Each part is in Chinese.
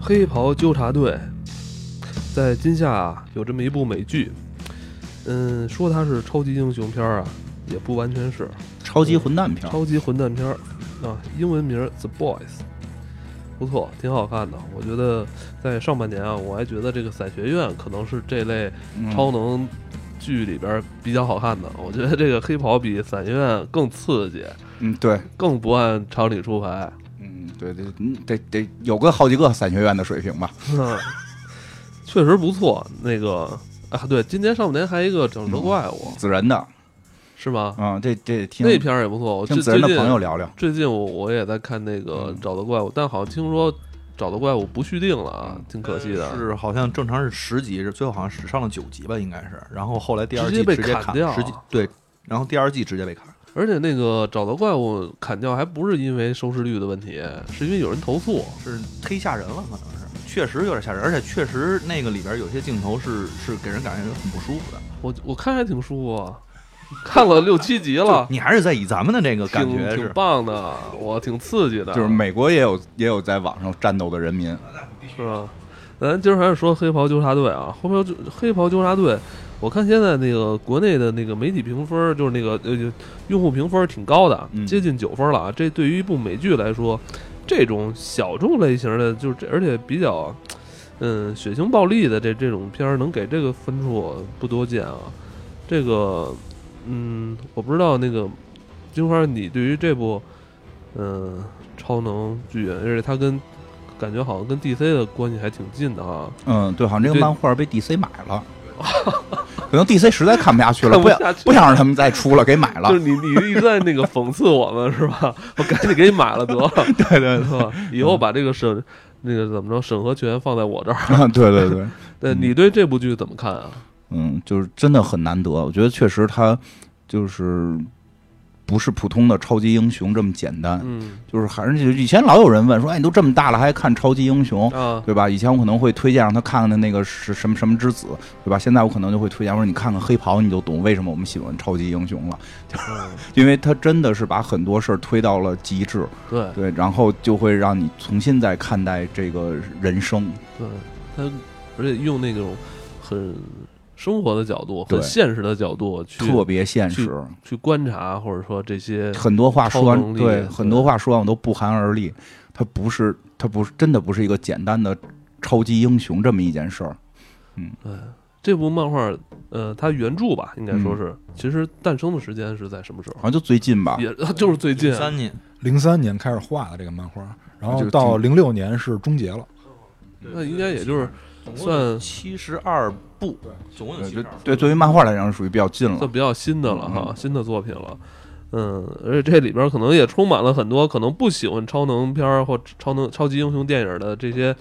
黑袍纠察队。在今夏啊有这么一部美剧，嗯，说它是超级英雄片儿啊，也不完全是。超级混蛋片儿，超级混蛋片儿。啊，英文名儿 The Boys，不错，挺好看的。我觉得在上半年啊，我还觉得这个伞学院可能是这类嗯。超能剧里边比较好看的。我觉得这个黑袍比伞学院更刺激，嗯，对，更不按常理出牌。嗯，对对，嗯得得有个好几个伞学院的水平吧。嗯，确实不错。那个啊，对，今年上半年还有一个《整蛇怪物》子仁的，是吗？啊，这这听那片儿也不错。我最听子仁的朋友聊聊，最近我我也在看那个嗯《找的怪物》，但好像听说《找的怪物》不续订了啊，嗯挺可惜的。是好像正常是十集，最后好像只上了九集吧，应该是。然后后来第二季直接被直接砍掉十集对，然后第二季直接被砍。而且那个《找到怪物》砍掉还不是因为收视率的问题，是因为有人投诉。是忒吓人了，可能是确实有点吓人，而且确实那个里边有些镜头是是给人感觉很不舒服的。我我看还挺舒服啊，看了六七集了，你还是在以咱们的这个感觉挺，棒的，我挺刺激的。就是美国也有也有在网上战斗的人民，是吧？咱今儿还是说黑袍纠察队啊，黑袍纠黑袍纠察队，我看现在那个国内的那个媒体评分，就是那个呃用户评分挺高的，嗯接近九分了啊。这对于一部美剧来说，这种小众类型的，就是这而且比较嗯血腥暴力的这这种片儿，能给这个分数不多见啊。这个嗯，我不知道那个金花，你对于这部嗯超能剧，而且它跟感觉好像跟 DC 的关系还挺近的啊。嗯，对，好像这个漫画被 DC 买了，可能 DC 实在看不下去了，不想不想让他们再出了，给买了就。是你你一直在那个讽刺我们是吧？我赶紧给你买了得了，对对是吧？以后把这个审那个怎么着审核权放在我这儿。对对对，对你对这部剧怎么看啊？嗯，就是真的很难得。我觉得确实他就是不是普通的超级英雄这么简单，嗯。就是还是以前老有人问说，哎，你都这么大了还看超级英雄？啊，对吧？以前我可能会推荐让他看看那个是什么什么之子，对吧？现在我可能就会推荐说你看看黑袍，你就懂为什么我们喜欢超级英雄了，嗯。因为他真的是把很多事儿推到了极致，对。对，然后就会让你重新再看待这个人生，对，他而且用那种很生活的角度、很现实的角度去特别现实，去观察，或者说这些很多话说完，对，很多话说完我都不寒而栗。他不是，他不是，真的不是一个简单的超级英雄这么一件事儿。嗯。这部漫画，呃，它原著吧，应该说嗯。是，其实诞生的时间是在什么时候？好像就最近吧，也 就是最近啊，三年，零三年开始画的这个漫画，然后到零六年是终结了。那应该也就是算七十二部，总共有对对七十二。对，作为漫画来讲属于比较近了。算比较新的了嗯哈，新的作品了。嗯，而且这里边可能也充满了很多可能不喜欢超能片儿或超能超级英雄电影的这些。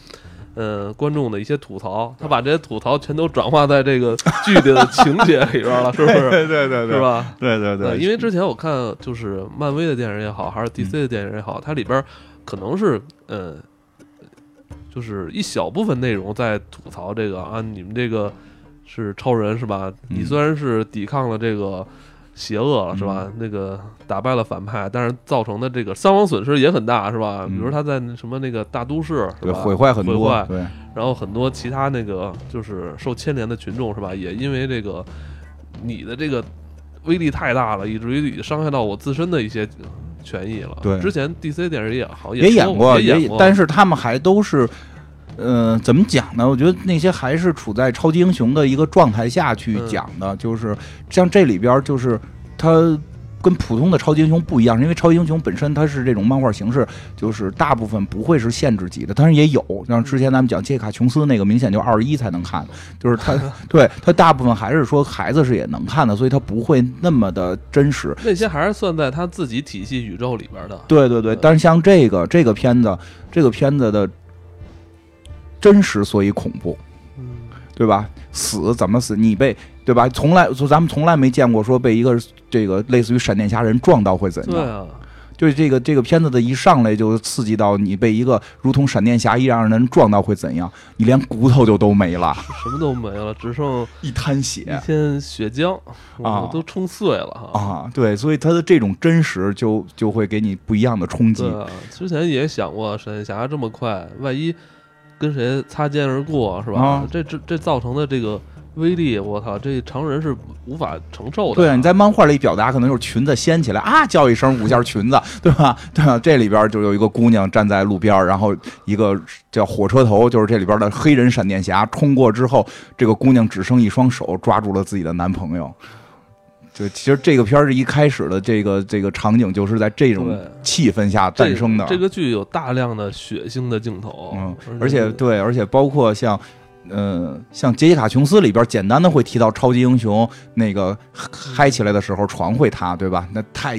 呃，观众的一些吐槽，他把这些吐槽全都转化在这个 剧里的情节里边了，是不是？对对对是？吧？对对呃，对，因为之前我看就是漫威的电影也好，还是 DC 的电影也好，它里边可能是呃，就是一小部分内容在吐槽这个啊，你们这个是超人是吧？你嗯虽然是抵抗了这个邪恶了是吧？那个打败了反派，但是造成的这个伤亡损失也很大是吧？嗯比如他在什么那个大都市是对吧？毁坏很多毁坏，对然后很多其他那个就是受牵连的群众是吧，也因为这个你的这个威力太大了，以至于伤害到我自身的一些权益了。对之前 DC 电影也好也演演过，也演过，但是他们还都是。呃，怎么讲呢？我觉得那些还是处在超级英雄的一个状态下去嗯讲的，就是像这里边就是他跟普通的超级英雄不一样，因为超级英雄本身它是这种漫画形式，就是大部分不会是限制级的，当然也有，像之前咱们讲杰卡琼斯那个，明显就二十一才能看，就是他 对他大部分还是说孩子是也能看的，所以他不会那么的真实。那些还是算在他自己体系宇宙里边的。对对对，但是像这个这个片子，这个片子的真实，所以恐怖，嗯，对吧？死怎么死？你被对吧？从来说咱们从来没见过说被一个这个类似于闪电侠人撞到会怎样。对啊，就是这个这个片子的一上来就刺激到你被一个如同闪电侠一样的人撞到会怎样？你连骨头就都没了，什么都没了，只剩一滩血一血片血浆，啊都冲碎了。啊！对，所以它的这种真实就就会给你不一样的冲击。啊，之前也想过闪电侠这么快，万一跟谁擦肩而过，是吧？啊这这这造成的这个威力，我操，这常人是无法承受的。对啊，你在漫画里表达可能就是裙子掀起来啊，叫一声五下裙子，对吧？对吧？这里边就有一个姑娘站在路边，然后一个叫火车头，就是这里边的黑人闪电侠冲过之后，这个姑娘只剩一双手抓住了自己的男朋友。就其实这个片儿一开始的这个这个场景就是在这种气氛下诞生的。这个剧有大量的血腥的镜头，嗯，而且对，而且包括像，呃，像杰西卡琼斯里边简单的会提到超级英雄那个嗨起来的时候床会塌，对吧？那太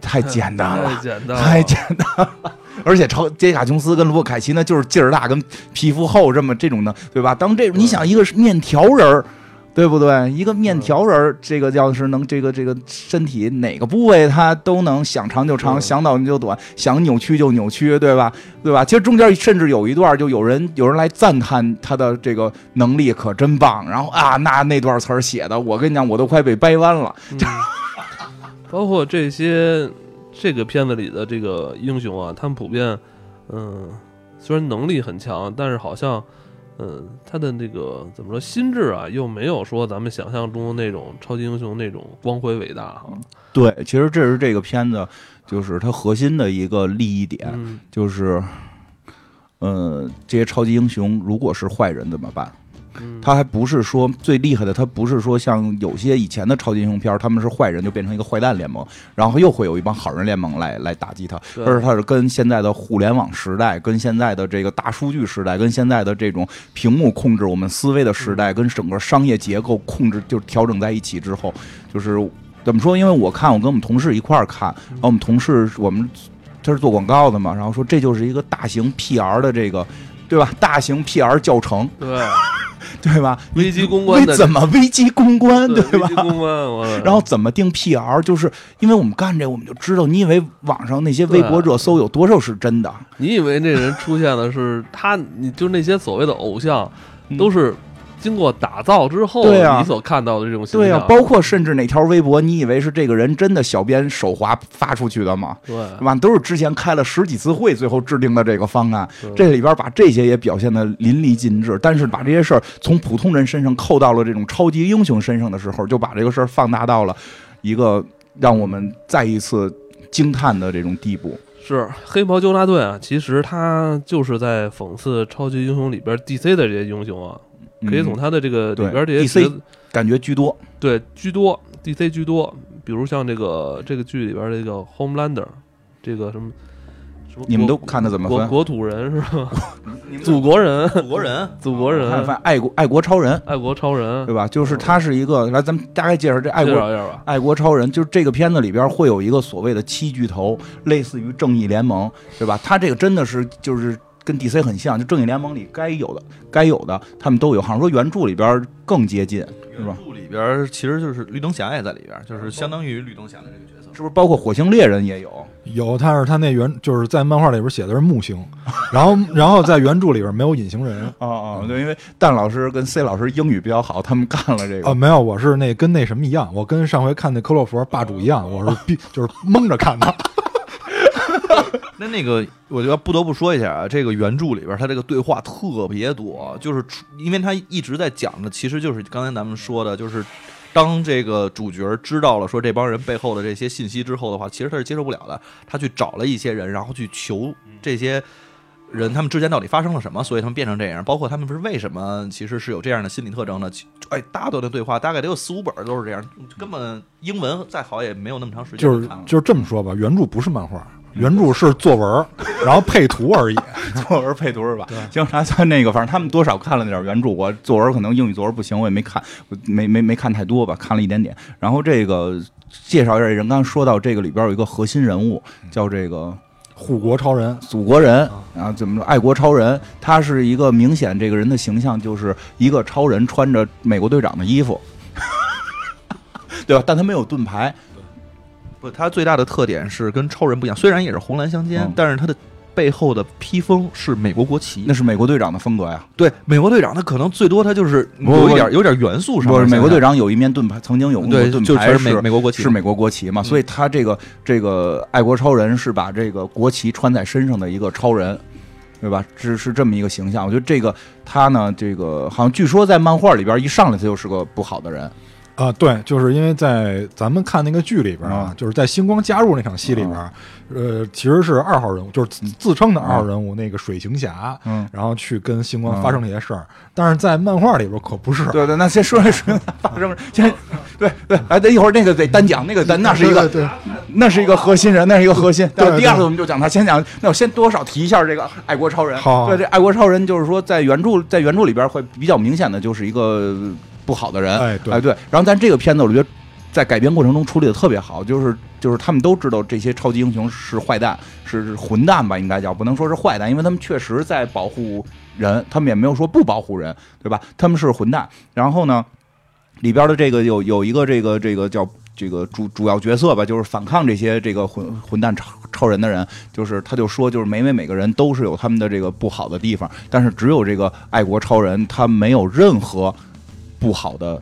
太简单了，太简单了，太简单了。而且超杰西卡琼斯跟罗伯凯奇呢，就是劲儿大跟皮肤厚这么这种的，对吧？当这种你想一个是面条人儿。对不对？一个面条人儿，这个要是能这个这个身体哪个部位他都能想长就长，想短就短，想扭曲就扭曲，对吧？对吧？其实中间甚至有一段，就有人有人来赞叹他的这个能力可真棒，然后啊，那那段词儿写的，我跟你讲，我都快被掰弯了。嗯 包括这些这个片子里的这个英雄啊，他们普遍，嗯，虽然能力很强，但是好像，嗯，他的那个怎么说心智啊，又没有说咱们想象中的那种超级英雄那种光辉伟大哈。对，其实这是这个片子就是它核心的一个利益点，嗯，就是，呃，这些超级英雄如果是坏人怎么办？嗯他还不是说最厉害的，他不是说像有些以前的超级英雄片儿，他们是坏人就变成一个坏蛋联盟，然后又会有一帮好人联盟来来打击他，对而是他是跟现在的互联网时代、跟现在的这个大数据时代、跟现在的这种屏幕控制我们思维的时代，跟整个商业结构控制就调整在一起之后，就是怎么说？因为我看我跟我们同事一块儿看，然后我们同事我们他是做广告的嘛，然后说这就是一个大型 PR 的这个。对吧？大型 PR 教程，对，对吧？危机公关的怎么危机公关，对对吧危？机公关，我然后怎么定 PR？就是因为我们干这，我们就知道。你以为网上那些微博热搜有多少是真的？你以为那人出现的是他？你就那些所谓的偶像，都是经过打造之后，嗯对啊你所看到的这种形象。对呀、包括甚至哪条微博，你以为是这个人真的小编手滑发出去的吗？对对吧？都是之前开了十几次会，最后制定的这个方案。这里边把这些也表现得淋漓尽致，但是把这些事儿从普通人身上扣到了这种超级英雄身上的时候，就把这个事儿放大到了一个让我们再一次惊叹的这种地步。是黑袍纠察队啊，其实他就是在讽刺超级英雄里边 DC 的这些英雄啊，可以从嗯他的这个里边这些 DC 感觉居多。对居多 DC 居多，比如像这个这个剧里边这个 Homelander，这个什么什么你们都看的怎么分？国国土人是吧？祖国人，祖国人，祖国人，看爱国爱国超人，爱国超人，对吧？就是他是一个，来咱们大概介绍这爱国。爱国超人，就是这个片子里边会有一个所谓的七巨头，类似于正义联盟，对吧？他这个真的是就是跟 DC 很像，就正义联盟里该有的该有的他们都有，好像说原著里边更接近，是吧？原著里边其实就是绿灯侠也在里边，就是相当于绿灯侠的这个角色。是不是包括火星猎人也有？有，但是他那原就是在漫画里边写的是木星，然后然后在原著里边没有隐形人啊 啊，对，因为蛋老师跟 C 老师英语比较好，他们干了这个啊，个。没有，我是那跟那什么一样，我跟上回看那克洛弗霸主一样，我是必就是蒙着看的。那那个，我觉得不得不说一下啊，这个原著里边他这个对话特别多，就是因为他一直在讲的，其实就是刚才咱们说的，就是当这个主角知道了说这帮人背后的这些信息之后的话，其实他是接受不了的，他去找了一些人，然后去求这些。人他们之间到底发生了什么？所以他们变成这样，包括他们不是为什么其实是有这样的心理特征的？其哎，大段的对话大概得有四五本儿都是这样，根本英文再好也没有那么长时间就是就是这么说吧，原著不是漫画，原著是作文，然后配图而已。作文配图是吧？行，那咱那个，反正他们多少看了点原著，我作文可能英语作文不行，我也没看，没没没看太多吧，看了一点点。然后这个介绍一下，人刚刚说到这个里边有一个核心人物，叫这个护国超人，祖国人，然后怎么说爱国超人，他是一个明显这个人的形象就是一个超人穿着美国队长的衣服，对吧？但他没有盾牌，不，它最大的特点是跟超人不一样，虽然也是红蓝相间，嗯但是它的背后的披风是美国国旗那。是美国队长的风格呀。对，美国队长他可能最多他就是不有一点有点元素上不是美国队长有一面盾牌，曾经有过对，盾牌是美美国国旗，是美国国旗嘛，所以他这个这个爱国超人是把这个国旗穿在身上的一个超人，对吧？是是这么一个形象。我觉得这个他呢，这个好像据说在漫画里边一上来他就是个不好的人，啊，对，就是因为在咱们看那个剧里边啊，就是在星光加入那场戏里边，呃，其实是二号人物，就是自自称的二号人物那个水行侠，嗯，然后去跟星光发生这些事儿，但是在漫画里边可不是。对对，那先说说发生，先对对，哎，等一会儿那个得单讲，那个单那是一个对对 那是一个核心人，那是一个核心。对第二次我们就讲他，先讲，那我先多少提一下这个爱国超人。好。对，这爱国超人就是说在原著在原著里边会比较明显的就是一个不好的人。哎对哎对。然后但这个片子我觉得在改编过程中处理的特别好，就是就是他们都知道这些超级英雄是坏蛋，是是混蛋吧，应该叫不能说是坏蛋，因为他们确实在保护人，他们也没有说不保护人，对吧？他们是混蛋。然后呢，里边的这个有有一个这个这个叫。这个主主要角色吧，就是反抗这些这个混混蛋超超人的人，就是他就说，就是每每每个人都是有他们的这个不好的地方，但是只有这个爱国超人，他没有任何不好的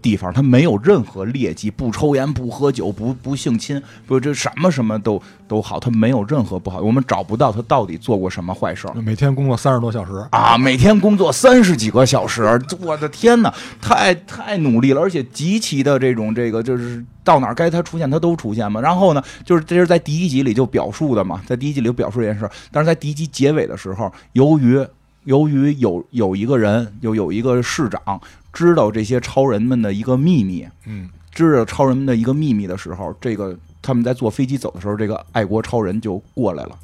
地方，他没有任何劣迹，不抽烟，不喝酒，不不性侵，不这什么什么都都好，他没有任何不好，我们找不到他到底做过什么坏事儿。每天工作三十多小时，啊，每天工作三十几个小时，我的天哪，太太努力了，而且极其的这种这个就是到哪儿该他出现他都出现嘛。然后呢，就是这是在第一集里就表述的嘛，在第一集里就表述这件事儿，但是在第一集结尾的时候，由于由于有有一个人有有一个市长知道这些超人们的一个秘密，嗯，知道超人们的一个秘密的时候，这个他们在坐飞机走的时候，这个爱国超人就过来了。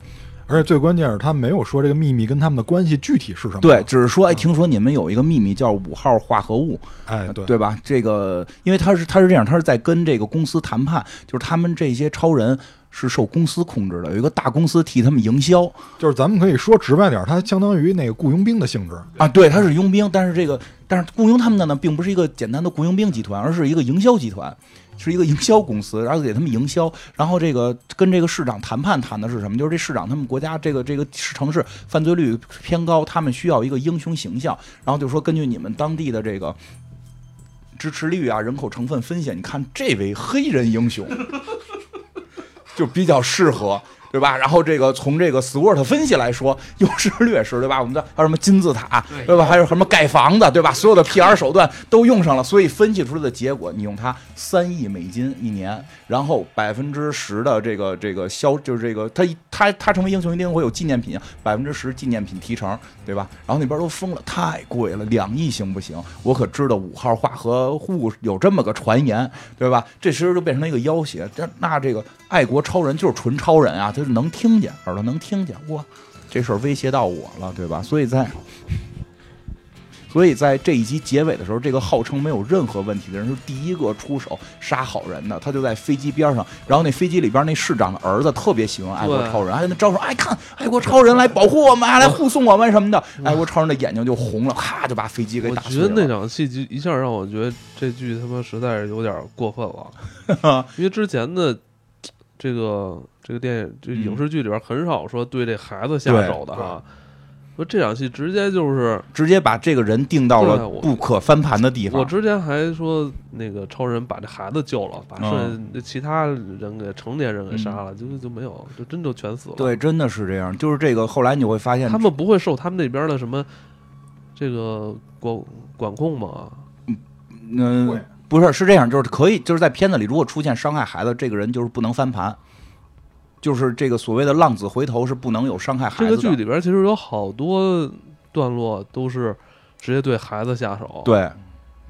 而且最关键是他没有说这个秘密跟他们的关系具体是什么。对，，只是说，哎，听说你们有一个秘密叫五号化合物，哎，对，对吧？这个，因为他是他是这样，他是在跟这个公司谈判，就是他们这些超人是受公司控制的，有一个大公司替他们营销就是咱们可以说直白点儿，它相当于那个雇佣兵的性质。啊，对，它是佣兵，但是这个但是雇佣他们的呢，并不是一个简单的雇佣兵集团，而是一个营销集团。是一个营销公司，然后给他们营销，然后这个跟这个市长谈判谈的是什么？就是这市长他们国家这个这个城市犯罪率偏高，他们需要一个英雄形象，然后就说根据你们当地的这个支持率啊、人口成分分析，你看这位黑人英雄就比较适合。对吧？然后这个从这个 SWOT 分析来说，优势劣势，对吧？我们的还有什么金字塔，对吧？还有什么盖房子，对吧？所有的 PR 手段都用上了，所以分析出来的结果，你用它三亿美金一年，然后百分之十的这个这个销，就是这个他他他成为英雄一定会有纪念品，百分之十纪念品提成，对吧？然后那边都疯了，太贵了，两亿行不行？我可知道五号化合物有这么个传言，对吧？这其实就变成了一个要挟。这那这个爱国超人就是纯超人啊，他是能听见，耳朵能听见，哇，这事儿威胁到我了，对吧？所以在。所以在这一集结尾的时候，这个号称没有任何问题的人是第一个出手杀好人的。他就在飞机边上，然后那飞机里边那市长的儿子特别喜欢爱国超人，还跟他招手，哎，看爱国超人来保护我们，还来护送我们什么的。爱国超人的眼睛就红了，咔就把飞机给打碎了。觉得那场戏就一下让我觉得这剧他妈实在是有点过分了，因为之前的这个这个电影这嗯影视剧里边很少说对这孩子下手的哈。说这场戏直接就是，直接把这个人定到了不可翻盘的地方。我之前还说那个超人把这孩子救了，把嗯剩下其他人给成年人给杀了，就就没有，就真就全死了。对，真的是这样。就是这个，后来你会发现，他们不会受他们那边的什么这个管管控吗？嗯、会不是是这样，就是可以，就是在片子里，如果出现伤害孩子，这个人就是不能翻盘，就是这个所谓的浪子回头是不能有伤害孩子的。这个剧里边其实有好多段落都是直接对孩子下手，，对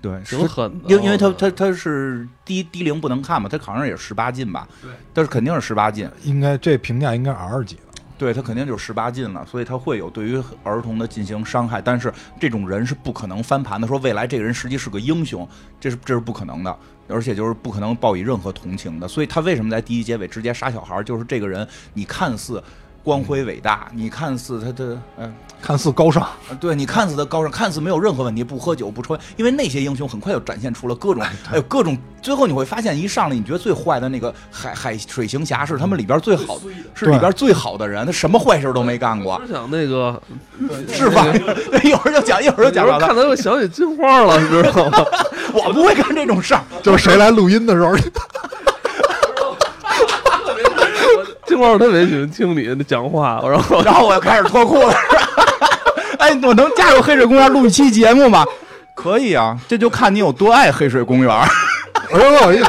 对，是挺狠的。因因为他他他是低低龄不能看嘛，他好像也是十八禁吧？对，但是肯定是十八禁，应该这评价应该 R 级的。对他肯定就是十八禁了，所以他会有对于儿童的进行伤害，但是这种人是不可能翻盘的。说未来这个人实际是个英雄，这是这是不可能的，而且就是不可能报以任何同情的。所以他为什么在第一结尾直接杀小孩？就是这个人，你看似光辉伟大，你看似他的嗯。看似高尚，对你看似他高尚，看似没有任何问题，不喝酒不抽烟，因为那些英雄很快就展现出了各种，还有各种，最后你会发现，一上来你觉得最坏的那个海海水行侠是他们里边最好的，是里边最好的人，他什么坏事都没干过，只想那个，是吧？对，一会儿就讲，一会儿就讲到他，有时候看他又想起金花了，你知道吗？我不会干这种事儿，就是谁来录音的时候，金光特别喜欢听你讲话，然后然后我就开始脱裤子。哎，我能加入黑水公园录一期节目吗？可以啊，这就看你有多爱黑水公园，而且我有一个，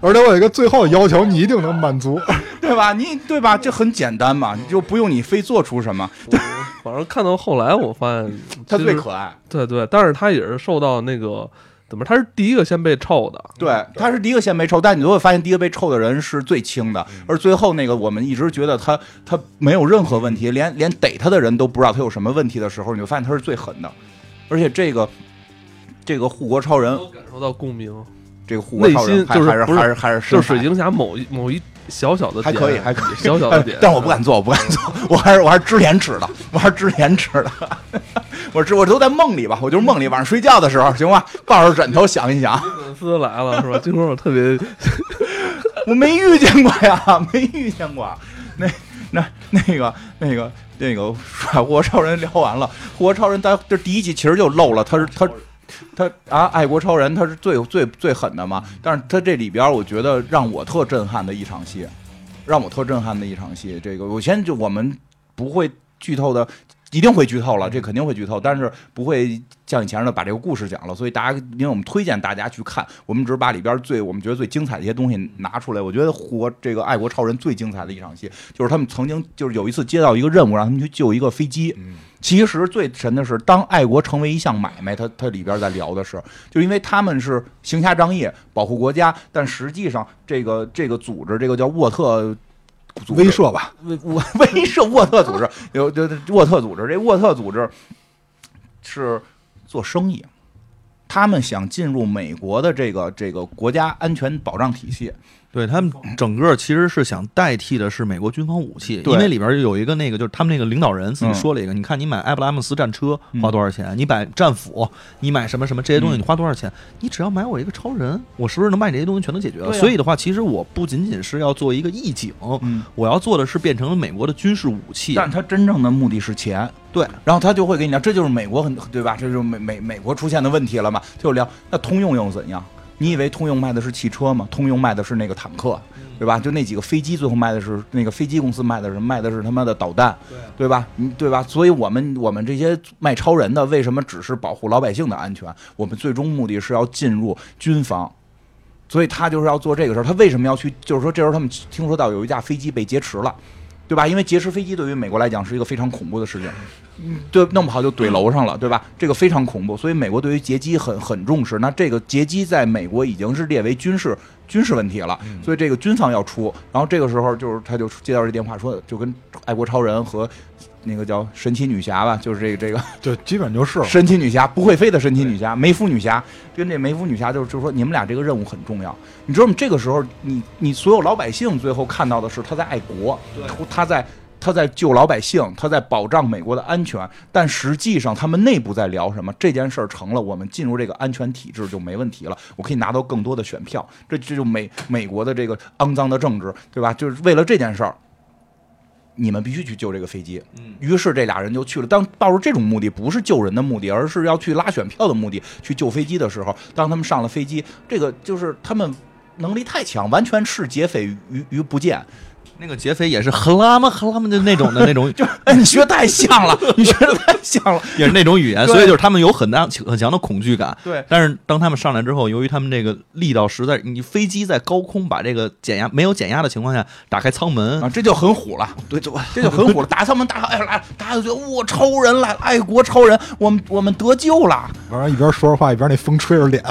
而且我有一个最后的要求，你一定能满足。对吧？你对吧？这很简单嘛，你就不用你非做出什么。我反正看到后来，我发现他最可爱，对对，但是他也是受到那个怎么，他是第一个先被臭的，对，他是第一个先被臭，但你就会发现，第一个被臭的人是最轻的，而最后那个我们一直觉得他他没有任何问题，连连逮他的人都不知道他有什么问题的时候，你就发现他是最狠的，而且这个这个护国超人，都感受到共鸣，这个护国超人内心就是不是还还是还是还是深就是水晶侠某一某一小小的还点可以还可以小小的点哎，但我不敢做，我不敢做，我还是我还是知廉耻的，我还是知廉耻的。我知我都在梦里吧，我就是梦里晚上睡觉的时候，行吧，抱着枕头想一想，粉丝来了是吧？金光我特别我没遇见过呀，没遇见过。那那那个那个那个，护国超人聊完了，护国超人他这第一集其实就漏了，他是他。他啊，爱国超人他是最最最狠的嘛，但是他这里边我觉得让我特震撼的一场戏，让我特震撼的一场戏。这个我先就我们不会剧透的，一定会剧透了，这肯定会剧透，但是不会像以前似的把这个故事讲了。所以大家，因为我们推荐大家去看，我们只是把里边最我们觉得最精彩的一些东西拿出来。我觉得活这个爱国超人最精彩的一场戏，就是他们曾经就是有一次接到一个任务，让他们去救一个飞机。嗯其实最神的是，当爱国成为一项买卖，它它里边在聊的是，就因为他们是行侠仗义，保护国家，但实际上这个这个组织，这个叫沃特威慑吧，威威威慑沃特组织有对对沃特组织，这沃特组织是做生意，他们想进入美国的这个这个国家安全保障体系，对他们整个其实是想代替的是美国军方武器，因为里边有一个那个就是他们那个领导人自己嗯说了一个，你看你买埃布拉姆斯战车嗯花多少钱，你买战斧，你买什么什么这些东西嗯你花多少钱，你只要买我一个超人，我是不是能把你这些东西全都解决了？啊所以的话，其实我不仅仅是要做一个义警，嗯，我要做的是变成了美国的军事武器。但他真正的目的是钱，对，然后他就会跟你讲，这就是美国很对吧？这就是美美美国出现的问题了嘛？就聊那通用又怎样？你以为通用卖的是汽车吗？通用卖的是那个坦克，对吧？就那几个飞机，最后卖的是那个飞机公司卖的是卖的是他妈的导弹，对吧？嗯，对吧？所以我们我们这些卖超人的，为什么只是保护老百姓的安全？我们最终目的是要进入军方。所以他就是要做这个事儿。他为什么要去？就是说，这时候他们听说到有一架飞机被劫持了，对吧？因为劫持飞机对于美国来讲是一个非常恐怖的事情，嗯，对，弄不好就怼楼上了，对吧？这个非常恐怖，所以美国对于劫机很很重视。那这个劫机在美国已经是列为军事军事问题了，所以这个军方要出。然后这个时候就是他就接到这电话说，就跟爱国超人和那个叫神奇女侠吧，就是这个这个就基本就是了。神奇女侠不会飞的神奇女侠，梅夫女侠跟这梅夫女侠就是就是说你们俩这个任务很重要。你知道吗？这个时候你你所有老百姓最后看到的是他在爱国，他在他在救老百姓，他在保障美国的安全，但实际上他们内部在聊什么？这件事儿成了，我们进入这个安全体制就没问题了，我可以拿到更多的选票。这这就美美国的这个肮脏的政治，对吧？就是为了这件事儿。你们必须去救这个飞机。于是这俩人就去了。当抱着这种目的，不是救人的目的，而是要去拉选票的目的去救飞机的时候，当他们上了飞机，这个就是他们能力太强，完全视劫匪于于不见。那个劫匪也是哈拉嘛哈拉嘛的那种的那种，就哎，你学得太像了，你学的太像了。也是那种语言，所以就是他们有很大很强的恐惧感。对但是当他们上来之后，由于他们这个力道实在，你飞机在高空把这个减压没有减压的情况下打开舱门，啊，这就很虎了，对，就这就很虎了。打舱门打哎来，大家就觉得哇，超人来了，爱国超人，我们我们得救了。完了，一边说着话，一边那风吹着脸。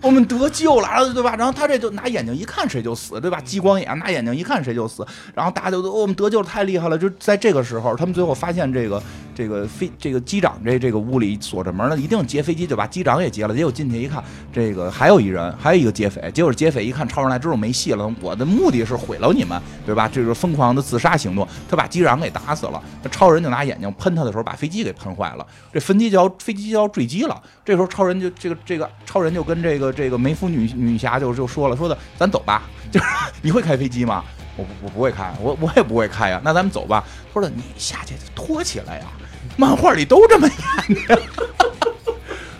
我们得救了，对吧？然后他这就拿眼睛一看谁就死，对吧？激光眼拿眼睛一看谁就死，然后大家就都、哦我们得救了，太厉害了！就在这个时候，他们最后发现这个这个飞这个机长这这个屋里锁着门呢，一定劫飞机，就把机长也劫了。结果进去一看，这个还有一人，还有一个劫匪。结果劫匪一看超人来，之后没戏了，我的目的是毁了你们，对吧？这是疯狂的自杀行动，他把机长给打死了。那超人就拿眼睛喷他的时候，把飞机给喷坏了。这飞机就要飞机就要坠机了。这时候超人就这个这个超人就跟这个这个梅芙女女侠就就说了，说的咱走吧，就是你会开飞机吗？我不我不会开，我我也不会开呀。那咱们走吧。说的你下去拖起来呀，漫画里都这么演的。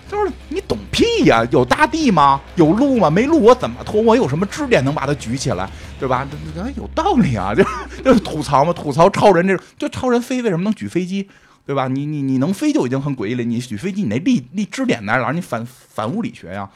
他说你懂屁呀、有大地吗？有路吗？没路我怎么拖？我有什么支点能把它举起来？对吧？这这有道理啊！就就吐槽嘛？吐槽超人这种，就超人飞为什么能举飞机？对吧？你你你能飞就已经很诡异了，你举飞机你那力力支点在哪儿？你反反物理学呀，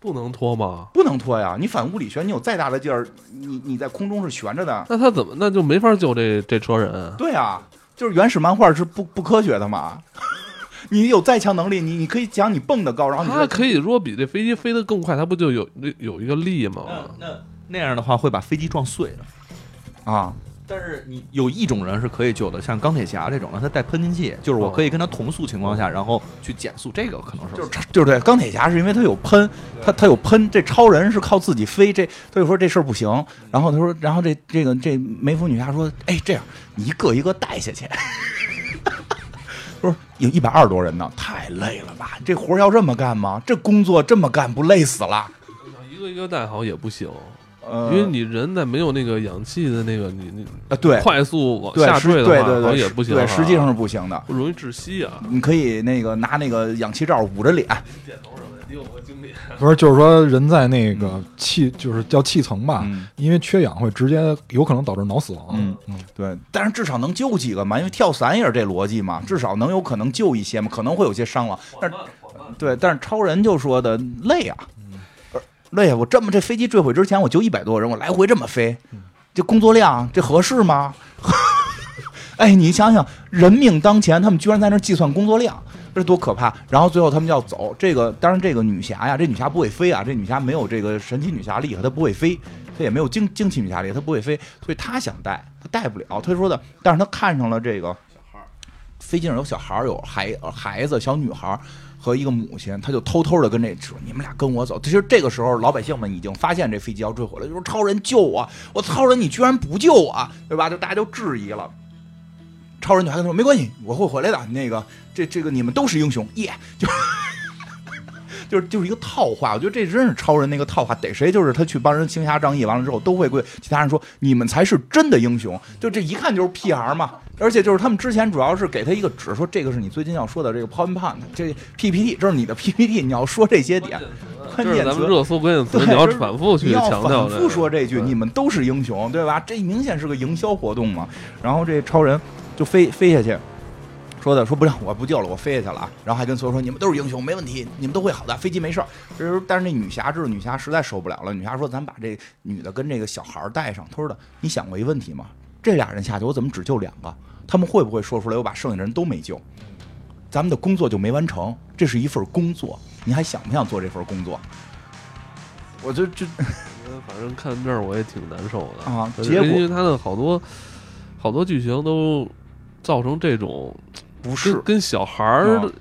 不能拖吗？不能拖呀！你反物理学，你有再大的劲儿，你你在空中是悬着的。那他怎么那就没法救这这车人啊？对啊，就是原始漫画是不不科学的嘛。你有再强能力，你你可以讲你蹦得高，然后你他可以说比这飞机飞得更快，他不就有有一个力吗？那那那样的话会把飞机撞碎的。啊，但是你有一种人是可以救的，像钢铁侠这种的，他带喷气器，就是我可以跟他同速情况下，然后去减速，这个可能是就是就是对钢铁侠是因为他有喷，他他有喷，这超人是靠自己飞，这他就说这事儿不行。然后他说，然后这这个这梅芙女侠说，哎，这样你一个一个带下去。不是有一百二十多人呢，太累了吧？这活儿要这么干吗？这工作这么干不累死了？一个一个带好也不行，呃，因为你人在没有那个氧气的那个你你啊对快速往下坠的话，实对对也不行啊。对，实际上是不行的。不容易窒息啊。你可以那个拿那个氧气罩捂着脸，点头什么的，你有过经历？不是，就是说人在那个气，就是叫气层吧，嗯因为缺氧会直接有可能导致脑死亡。嗯嗯，对，但是至少能救几个嘛，因为跳伞也是这逻辑嘛，至少能有可能救一些嘛，可能会有些伤亡，但是对，但是超人就说的累啊，呃累啊！我这么这飞机坠毁之前，我就一百多人，我来回这么飞，这工作量这合适吗？哎，你想想，人命当前，他们居然在那计算工作量，这多可怕！然后最后他们就要走，这个当然这个女侠呀，这女侠不会飞啊，这女侠没有这个神奇女侠厉害，她不会飞，她也没有惊惊奇女侠厉害，她不会飞，所以她想带，她带不了。她说的，但是她看上了这个飞机上有小孩儿，有孩孩子，小女孩儿和一个母亲，她就偷偷的跟这说：“你们俩跟我走。”其实这个时候，老百姓们已经发现这飞机要坠毁了，就说：“超人救我！我超人，你居然不救我，对吧？”就大家就质疑了。超人就还跟说：“没关系，我会回来的。那个，这这个你们都是英雄，耶、就 就是就是一个套话，我觉得这真是超人那个套话，逮谁就是他去帮人行侠仗义，完了之后都会跪其他人说你们才是真的英雄，就这一看就是屁孩嘛。而且就是他们之前主要是给他一个纸，说这个是你最近要说的这个 PowerPoint，这 PPT，这是你的 PPT，你要说这些点，关键词咱们热搜关键词，你要反复去反复说这句，你们都是英雄，对吧？这明显是个营销活动嘛。然后这超人就飞飞下去，说的说不让我不救了，我飞下去了啊。然后还跟所有人说你们都是英雄，没问题，你们都会好的，飞机没事儿。这时候但是那女侠知道女侠实在受不了了，女侠说咱把这女的跟这个小孩儿带上。他说的你想过一问题吗？这俩人下去，我怎么只救两个？他们会不会说出来我把剩下的人都没救？咱们的工作就没完成，这是一份工作，你还想不想做这份工作？我就就 反正看这儿我也挺难受的啊而结果因为他的好多好多剧情都造成这种不是跟跟小孩儿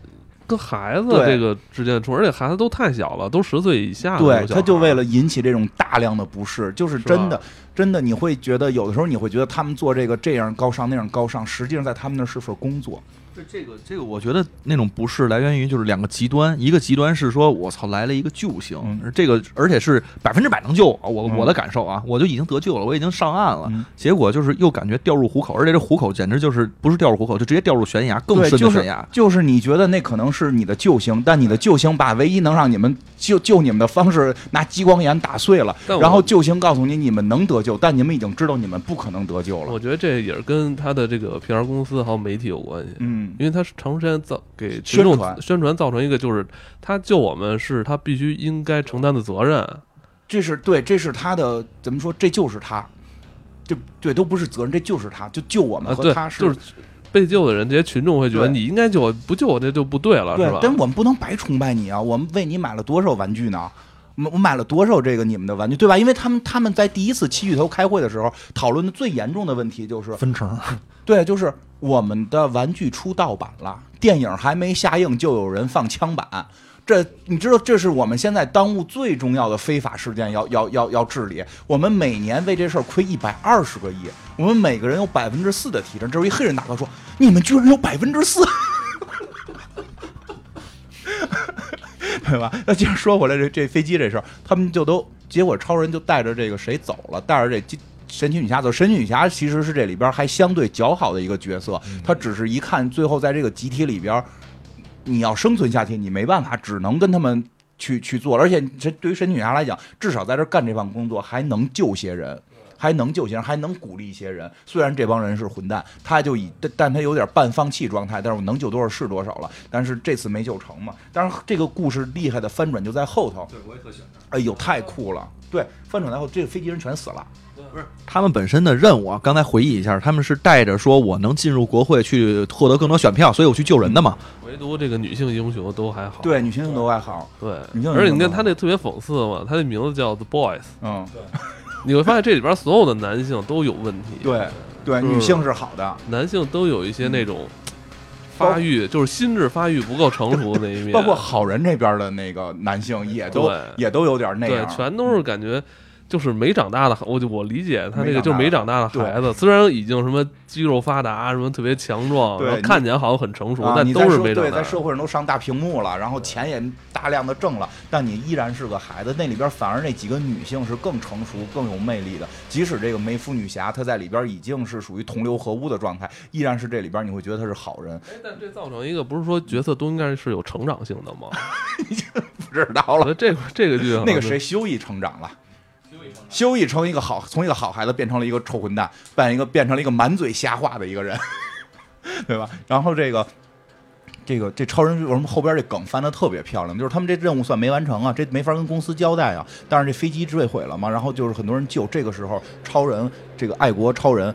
跟孩子这个之间的冲突，而且孩子都太小了，都十岁以下的对他就为了引起这种大量的不适，就是是真的，真的，你会觉得有的时候你会觉得他们做这个这样高尚那样高尚，实际上在他们那儿是份工作。这这个这个，我觉得那种不适来源于就是两个极端，一个极端是说我操来了一个救星，嗯这个而且是百分之百能救我嗯我的感受啊，我就已经得救了，我已经上岸了，嗯结果就是又感觉掉入虎口，而且这虎口简直就是不是掉入虎口，就直接掉入悬崖，更是的悬崖。就是你觉得那可能是你的救星，但你的救星把唯一能让你们救救你们的方式拿激光眼打碎了，然后救星告诉你你们能得救，但你们已经知道你们不可能得救了。我觉得这也是跟他的这个 PR 公司还有媒体有关系。嗯，因为他是长时间造给群众宣传宣传造成一个就是他救我们是他必须应该承担的责任，这是对，这是他的怎么说？这就是他，这对都不是责任，这就是他，就救我们和他，是、就是被救的人，这些群众会觉得你应该救，不救我这就不对了，是吧？，对但我们不能白崇拜你啊！我们为你买了多少玩具呢？我我买了多少这个你们的玩具，对吧？因为他们他们在第一次七巨头开会的时候讨论的最严重的问题就是，分成，对，就是我们的玩具出盗版了，电影还没下映就有人放枪版，这你知道这是我们现在当务最重要的非法事件要要要要治理。我们每年为这事儿亏一百二十个亿，我们每个人有百分之四的提成。这时候一黑人大哥说：“你们居然有百分之四！” 对吧？那接着说回来，这这飞机这事儿，他们就都结果超人就带着这个谁走了，带着这机神奇女侠走。神奇女侠其实是这里边还相对较好的一个角色，她只是一看最后在这个集体里边，你要生存下去，你没办法，只能跟他们去去做，而且这对于神奇女侠来讲，至少在这干这份工作还能救些人。还能救些人，还能鼓励一些人。虽然这帮人是混蛋，他就以但但他有点半放弃状态，但是我能救多少是多少了。但是这次没救成嘛。但是这个故事厉害的翻转就在后头。对，我也特喜欢。哎呦，太酷了！对，翻转在后，这个飞机人全死了。不是他们本身的任务啊，刚才回忆一下，他们是带着说我能进入国会去获得更多选票，所以我去救人的嘛。唯独这个女性英雄都还好。对，女性都还好。对，而且你看他那特别讽刺嘛，他那名字叫 The Boys。嗯，你会发现这里边所有的男性都有问题。对对，女性是好的，男性都有一些那种发育，就是心智发育不够成熟的那一面，包括好人这边的那个男性也都也都有点那对，样。全都是感觉就是没长大的，我就我理解他那个就是没没长大的孩子，虽然已经什么肌肉发达，什么特别强壮，对然后看起来好像很成熟，啊，但都是没长大对在。社会上都上大屏幕了，然后钱也大量的挣了，但你依然是个孩子。那里边反而那几个女性是更成熟、更有魅力的。即使这个梅夫女侠她在里边已经是属于同流合污的状态，依然是这里边你会觉得她是好人。哎，但这造成一个不是说角色都应该是有成长性的吗？不知道了，这个这个剧那个谁修一成长了。修一成一个好，从一个好孩子变成了一个臭混蛋，扮一个变成了一个满嘴瞎话的一个人，对吧？然后这个这个这超人为什么后边这梗翻的特别漂亮？就是他们这任务算没完成啊，这没法跟公司交代啊。但是这飞机坠毁了嘛，然后就是很多人救。这个时候，超人这个爱国超人。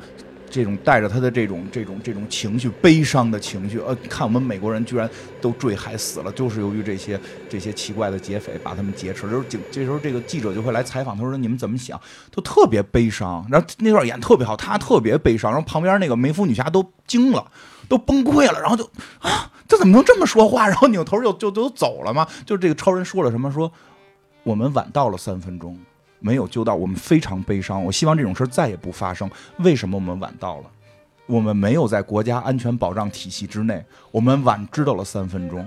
这种带着他的这种这种这种情绪，悲伤的情绪，呃，看我们美国人居然都坠海死了，就是由于这些这些奇怪的劫匪把他们劫持。就是警，这时候这个记者就会来采访，他说：“你们怎么想？”都特别悲伤。然后那段演特别好，他特别悲伤。然后旁边那个梅芙女侠都惊了，都崩溃了，然后就啊，这怎么能这么说话？然后扭头就就就走了嘛。就这个超人说了什么？说我们晚到了三分钟。没有救到，我们非常悲伤。我希望这种事再也不发生。为什么我们晚到了？我们没有在国家安全保障体系之内，我们晚知道了三分钟。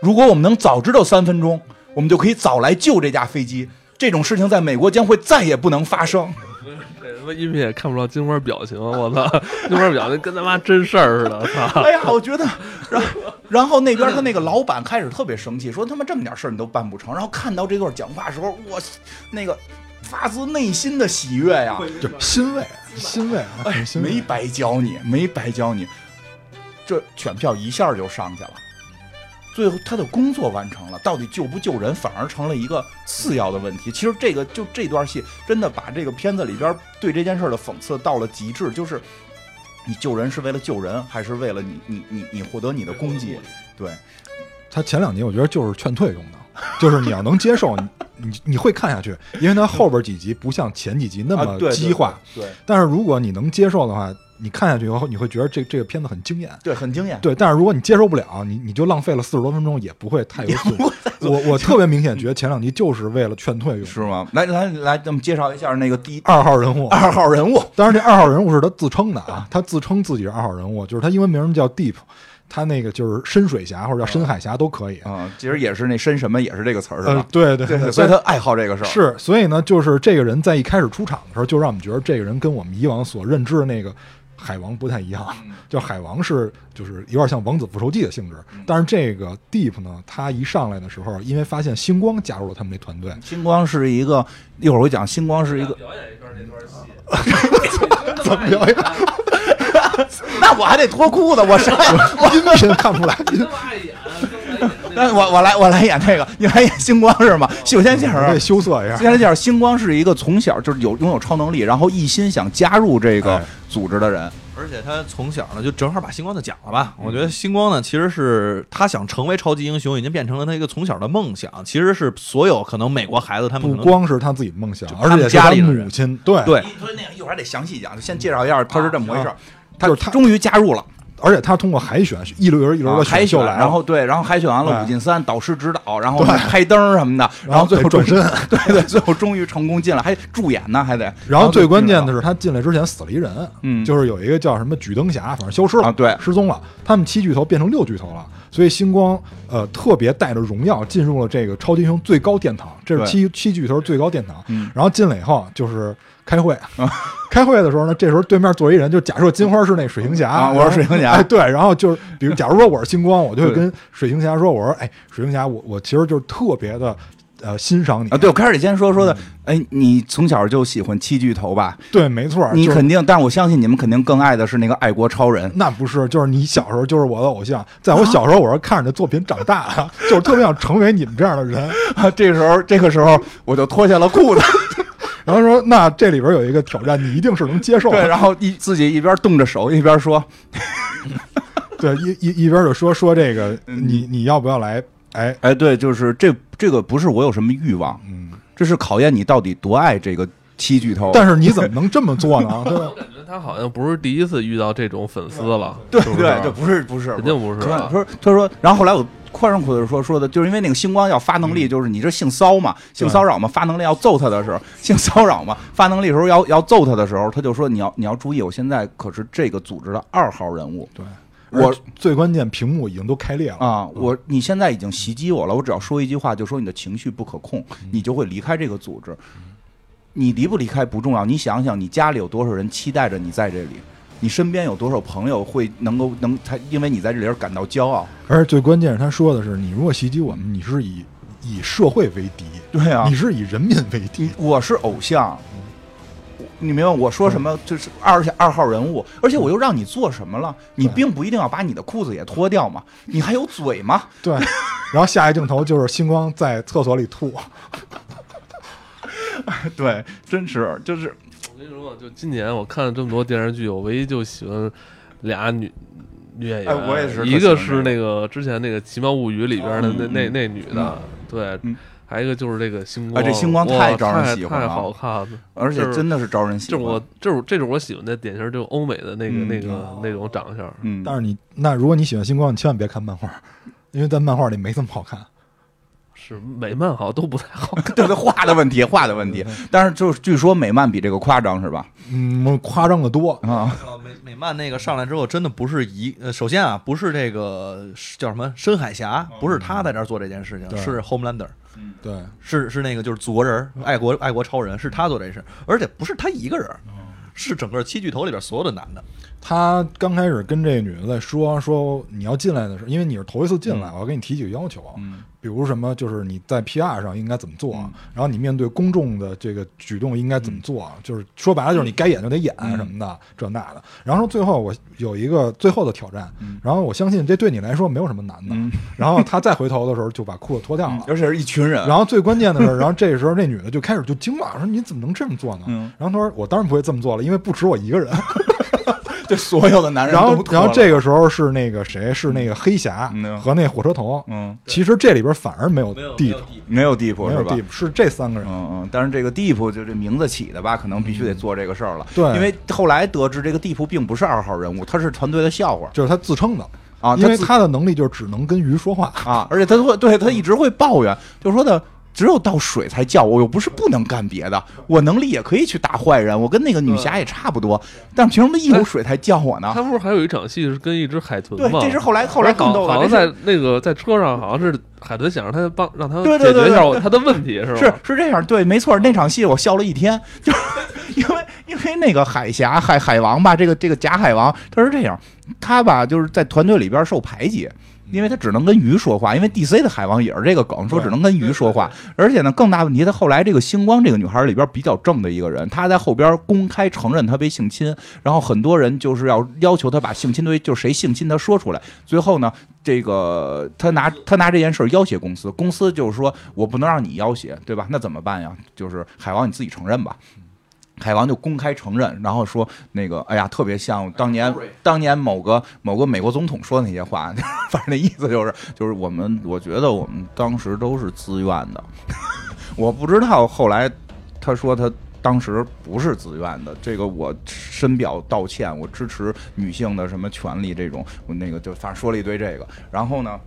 如果我们能早知道三分钟，我们就可以早来救这架飞机。这种事情在美国将会再也不能发生。这他妈音频也看不着金花表情，我操，金花表情跟他妈真事儿似的，操！哎呀，我觉得，然后然后那边他那个老板开始特别生气，说他妈这么点事儿你都办不成。然后看到这段讲话的时候，我那个发自内心的喜悦呀！就欣慰，欣慰，哎很，欣慰没白教你，没白教你，这选票一下就上去了。最后他的工作完成了，到底救不救人反而成了一个次要的问题。其实这个就这段戏真的把这个片子里边对这件事的讽刺到了极致，就是你救人是为了救人，还是为了你你你你获得你的功绩？对，他前两集我觉得就是劝退用的，就是你要能接受，你你你会看下去，因为他后边几集不像前几集那么激化。对对但是如果你能接受的话，你看下去以后，你会觉得这这个片子很惊艳。对，很惊艳。对，但是如果你接受不了，你你就浪费了四十多分钟，也不会太有损。我我特别明显觉得前两集就是为了劝退用。是吗？来来来，咱们介绍一下那个第二号人物，二号人物。当然这二号人物是他自称的啊，他自称自己是二号人物，就是他英文名叫 Deep，他那个就是深水侠或者叫深海侠都可以。啊、其实也是那深什么也是这个词儿是呃吧？，对对对对，所以他爱好这个事儿。是，所以呢，就是这个人在一开始出场的时候，就让我们觉得这个人跟我们以往所认知的那个海王不太一样。就海王是就是有点像王子复仇记的性质，但是这个 Deep 呢，他一上来的时候，因为发现星光加入了他们那团队，星光是一个，一会儿我讲，星光是一个，表演一段那段戏，怎么表演？那我还得脱裤子，我啥我？音频看不出来，那我我来我来演这个，你来演星光是吗？首先介绍我得羞涩一下。先来介绍，星光是一个从小就是有拥有超能力，然后一心想加入这个哎组织的人。而且他从小呢，就正好把星光的讲了吧。我觉得星光呢，其实是他想成为超级英雄，已经变成了他一个从小的梦想。其实是所有可能美国孩子他们不光是他自己的梦想，而且家里的母亲对对所以那个一会儿还得详细讲，先介绍一下他是这么回事儿。他就是他终于加入了，而且他通过海选一轮一轮的选，选秀来了，然后对，然后海选完了哎五进三，导师指导，然后开灯什么的，然后最后转身，对对，最后终于成功进了，还助演呢，还得。然后最关键的是，他进来之前死了一人，嗯。就是有一个叫什么举灯侠，反正消失了啊对。失踪了。他们七巨头变成六巨头了，所以星光呃特别带着荣耀进入了这个超级英雄最高殿堂，这是七七巨头最高殿堂。嗯。然后进来以后就是开会。啊，开会的时候呢，这时候对面坐一人，就假设金花是那水行侠，啊我是水行侠。哎，对，然后就是比如假如说我是星光，我就会跟水行侠说，我说，哎，水行侠，我我其实就是特别的呃欣赏你。啊，对，我开始先说说的，哎，你从小就喜欢七巨头吧？对，没错，就是你肯定，但我相信你们肯定更爱的是那个爱国超人。那不是，就是你小时候就是我的偶像，在我小时候我是看着你的作品长大的，就是特别想成为你们这样的人。啊，这时候这个时候我就脱下了裤子，然后说，那这里边有一个挑战，你一定是能接受的。对，然后一自己一边动着手一边说，对，一一一边就说说这个，嗯你你要不要来？哎，哎，对，就是这这个不是我有什么欲望，嗯，这是考验你到底多爱这个七巨头。但是你怎么 能这么做呢？对吧我？感觉他好像不是第一次遇到这种粉丝了，对不对，这不是不是，肯定不是他啊说他说，然后后来我宽上裤子说说的，就是因为那个星光要发能力，就是你这性骚嘛，性骚扰嘛，发能力要揍他的时候，性骚扰嘛，发能力的时候要要揍他的时候，他就说你要你要注意，我现在可是这个组织的二号人物。对，我最关键，屏幕已经都开裂了。啊，我你现在已经袭击我了，我只要说一句话，就说你的情绪不可控，你就会离开这个组织。你离不离开不重要，你想想，你家里有多少人期待着你在这里，你身边有多少朋友会能够能他因为你在这里而感到骄傲？而且最关键是，他说的是，你如果袭击我们，你是以以社会为敌，对啊你，是以人民为敌。我是偶像，你明白我说什么？就是二二号人物，而且我又让你做什么了？你并不一定要把你的裤子也脱掉嘛，你还有嘴吗？对，然后下一镜头就是星光在厕所里吐。对，真是就是我跟你说，就今年我看了这么多电视剧，我唯一就喜欢俩女女演员，哎我也是一个个是那个之前那个《奇妙物语》里边的那那那女的，对嗯，还有一个就是这个星光，啊这星光太招人喜欢了太好看了，而且真的是招人喜欢。就是我就是这是我喜欢的典型，就是欧美的那个嗯那个那种长相，嗯，但是你那如果你喜欢星光，你千万别看漫画，因为在漫画里没这么好看。是美漫好像都不太好 看。对对，画的问题，画的问题。但是就是据说美漫比这个夸张是吧？嗯，夸张的多。啊，美美漫那个上来之后，真的不是一呃，首先啊，不是这个叫什么深海侠，不是他在这儿做这件事情，对是 Homelander，对，是是那个就是祖国人，爱国爱国超人，是他做这事，而且不是他一个人，是整个七巨头里边所有的男的。他刚开始跟这个女的在说说你要进来的时候，因为你是头一次进来，我要给你提几个要求，嗯比如什么就是你在 PR 上应该怎么做，嗯然后你面对公众的这个举动应该怎么做，就是说白了就是你该演就得演嗯什么的、这那的。然后最后我有一个最后的挑战，嗯然后我相信这对你来说没有什么难的。嗯，然后他再回头的时候就把裤子脱掉了。而且是一群人。然后最关键的是，然后这时候那女的就开始就惊了，说你怎么能这么做呢？嗯然后他说我当然不会这么做了，因为不止我一个人。这所有的男人然后然后这个时候是那个谁，是那个黑侠嗯和那火车头。嗯，其实这里边反而没有 deep，没有地铺没有是吧？deep，是这三个人。嗯嗯，但是这个地铺就这名字起的吧，可能必须得做这个事儿了。对因为后来得知这个地铺并不是二号人物，他是团队的笑话就是他自称的，啊。因为他的能力就只能跟鱼说话。啊，而且他会对他一直会抱怨，就说的只有倒水才叫我，又不是不能干别的，我能力也可以去打坏人，我跟那个女侠也差不多，但凭什么一有水才叫我呢？他不是还有一场戏是跟一只海豚吗对，这是后来后来更逗了，好好像在那个在车上，好像是海豚想让他帮让他对对对解决一下他的问题，是吧？是是这样，对，没错，那场戏我笑了一天，就是 因为因为那个海侠海海王吧，这个这个假海王他是这样，他吧就是在团队里边受排挤。因为他只能跟鱼说话，因为 DC 的海王也是这个梗，说只能跟鱼说话。而且呢，更大问题，他后来这个星光这个女孩里边比较正的一个人，她在后边公开承认她被性侵，然后很多人就是要要求她把性侵对就是谁性侵她说出来。最后呢，这个他拿他拿这件事儿要挟公司，公司就是说我不能让你要挟，对吧？那怎么办呀？就是海王你自己承认吧。海王就公开承认，然后说那个，哎呀，特别像当年当年某个某个美国总统说的那些话，反正那意思就是就是我们，我觉得我们当时都是自愿的，我不知道后来他说他当时不是自愿的，这个我深表道歉，我支持女性的什么权利这种，我那个就反正说了一堆这个，然后呢。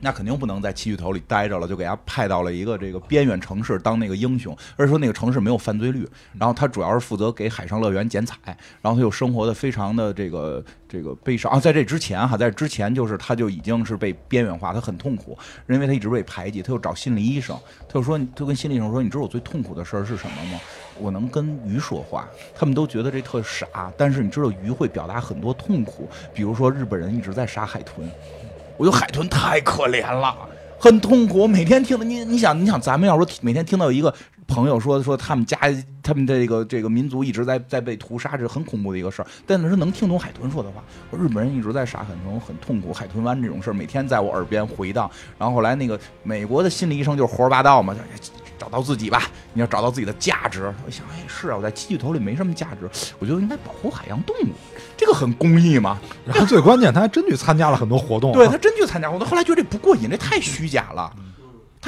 那肯定不能在七巨头里待着了，就给他派到了一个这个边远城市当那个英雄，而且说那个城市没有犯罪率，然后他主要是负责给海上乐园剪彩，然后他又生活的非常的这个这个悲伤。啊，在这之前哈，在之前就是他就已经是被边缘化，他很痛苦，因为他一直被排挤，他又找心理医生，他就说，他跟心理医生说，你知道我最痛苦的事儿是什么吗？我能跟鱼说话，他们都觉得这特傻，但是你知道鱼会表达很多痛苦，比如说日本人一直在杀海豚，我觉得海豚太可怜了，很痛苦。每天听的，你你想你想，咱们要说每天听到一个朋友说说他们家他们这个这个民族一直在在被屠杀，这是很恐怖的一个事儿。但是能听懂海豚说的话，日本人一直在杀海豚，很痛苦。海豚湾这种事儿每天在我耳边回荡。然后后来那个美国的心理医生就是胡说八道嘛，找到自己吧，你要找到自己的价值。我想，哎，是啊，我在七巨头里没什么价值，我觉得应该保护海洋动物，这个很公益嘛。然后最关键，他还真去参加了很多活动，对他真去参加活动。后来觉得这不过瘾，这太虚假了。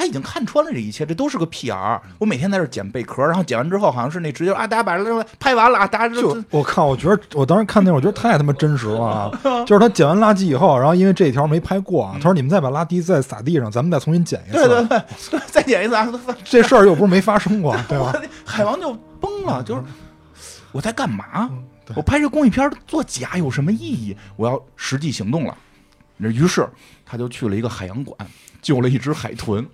他已经看穿了这一切，这都是个 PR。我每天在这捡贝壳，然后捡完之后，好像是那直接啊，大家把这拍完了啊，大家就我靠，我觉得我当时看那，我觉得太他妈真实了啊！就是他捡完垃圾以后，然后因为这一条没拍过啊，他说你们再把垃圾再撒地上，咱们再重新捡一次，对对对，再捡一次啊！这事儿又不是没发生过，对吧？海王就崩了，就是我在干嘛？我拍这公益片做假有什么意义？我要实际行动了。于是他就去了一个海洋馆，救了一只海豚。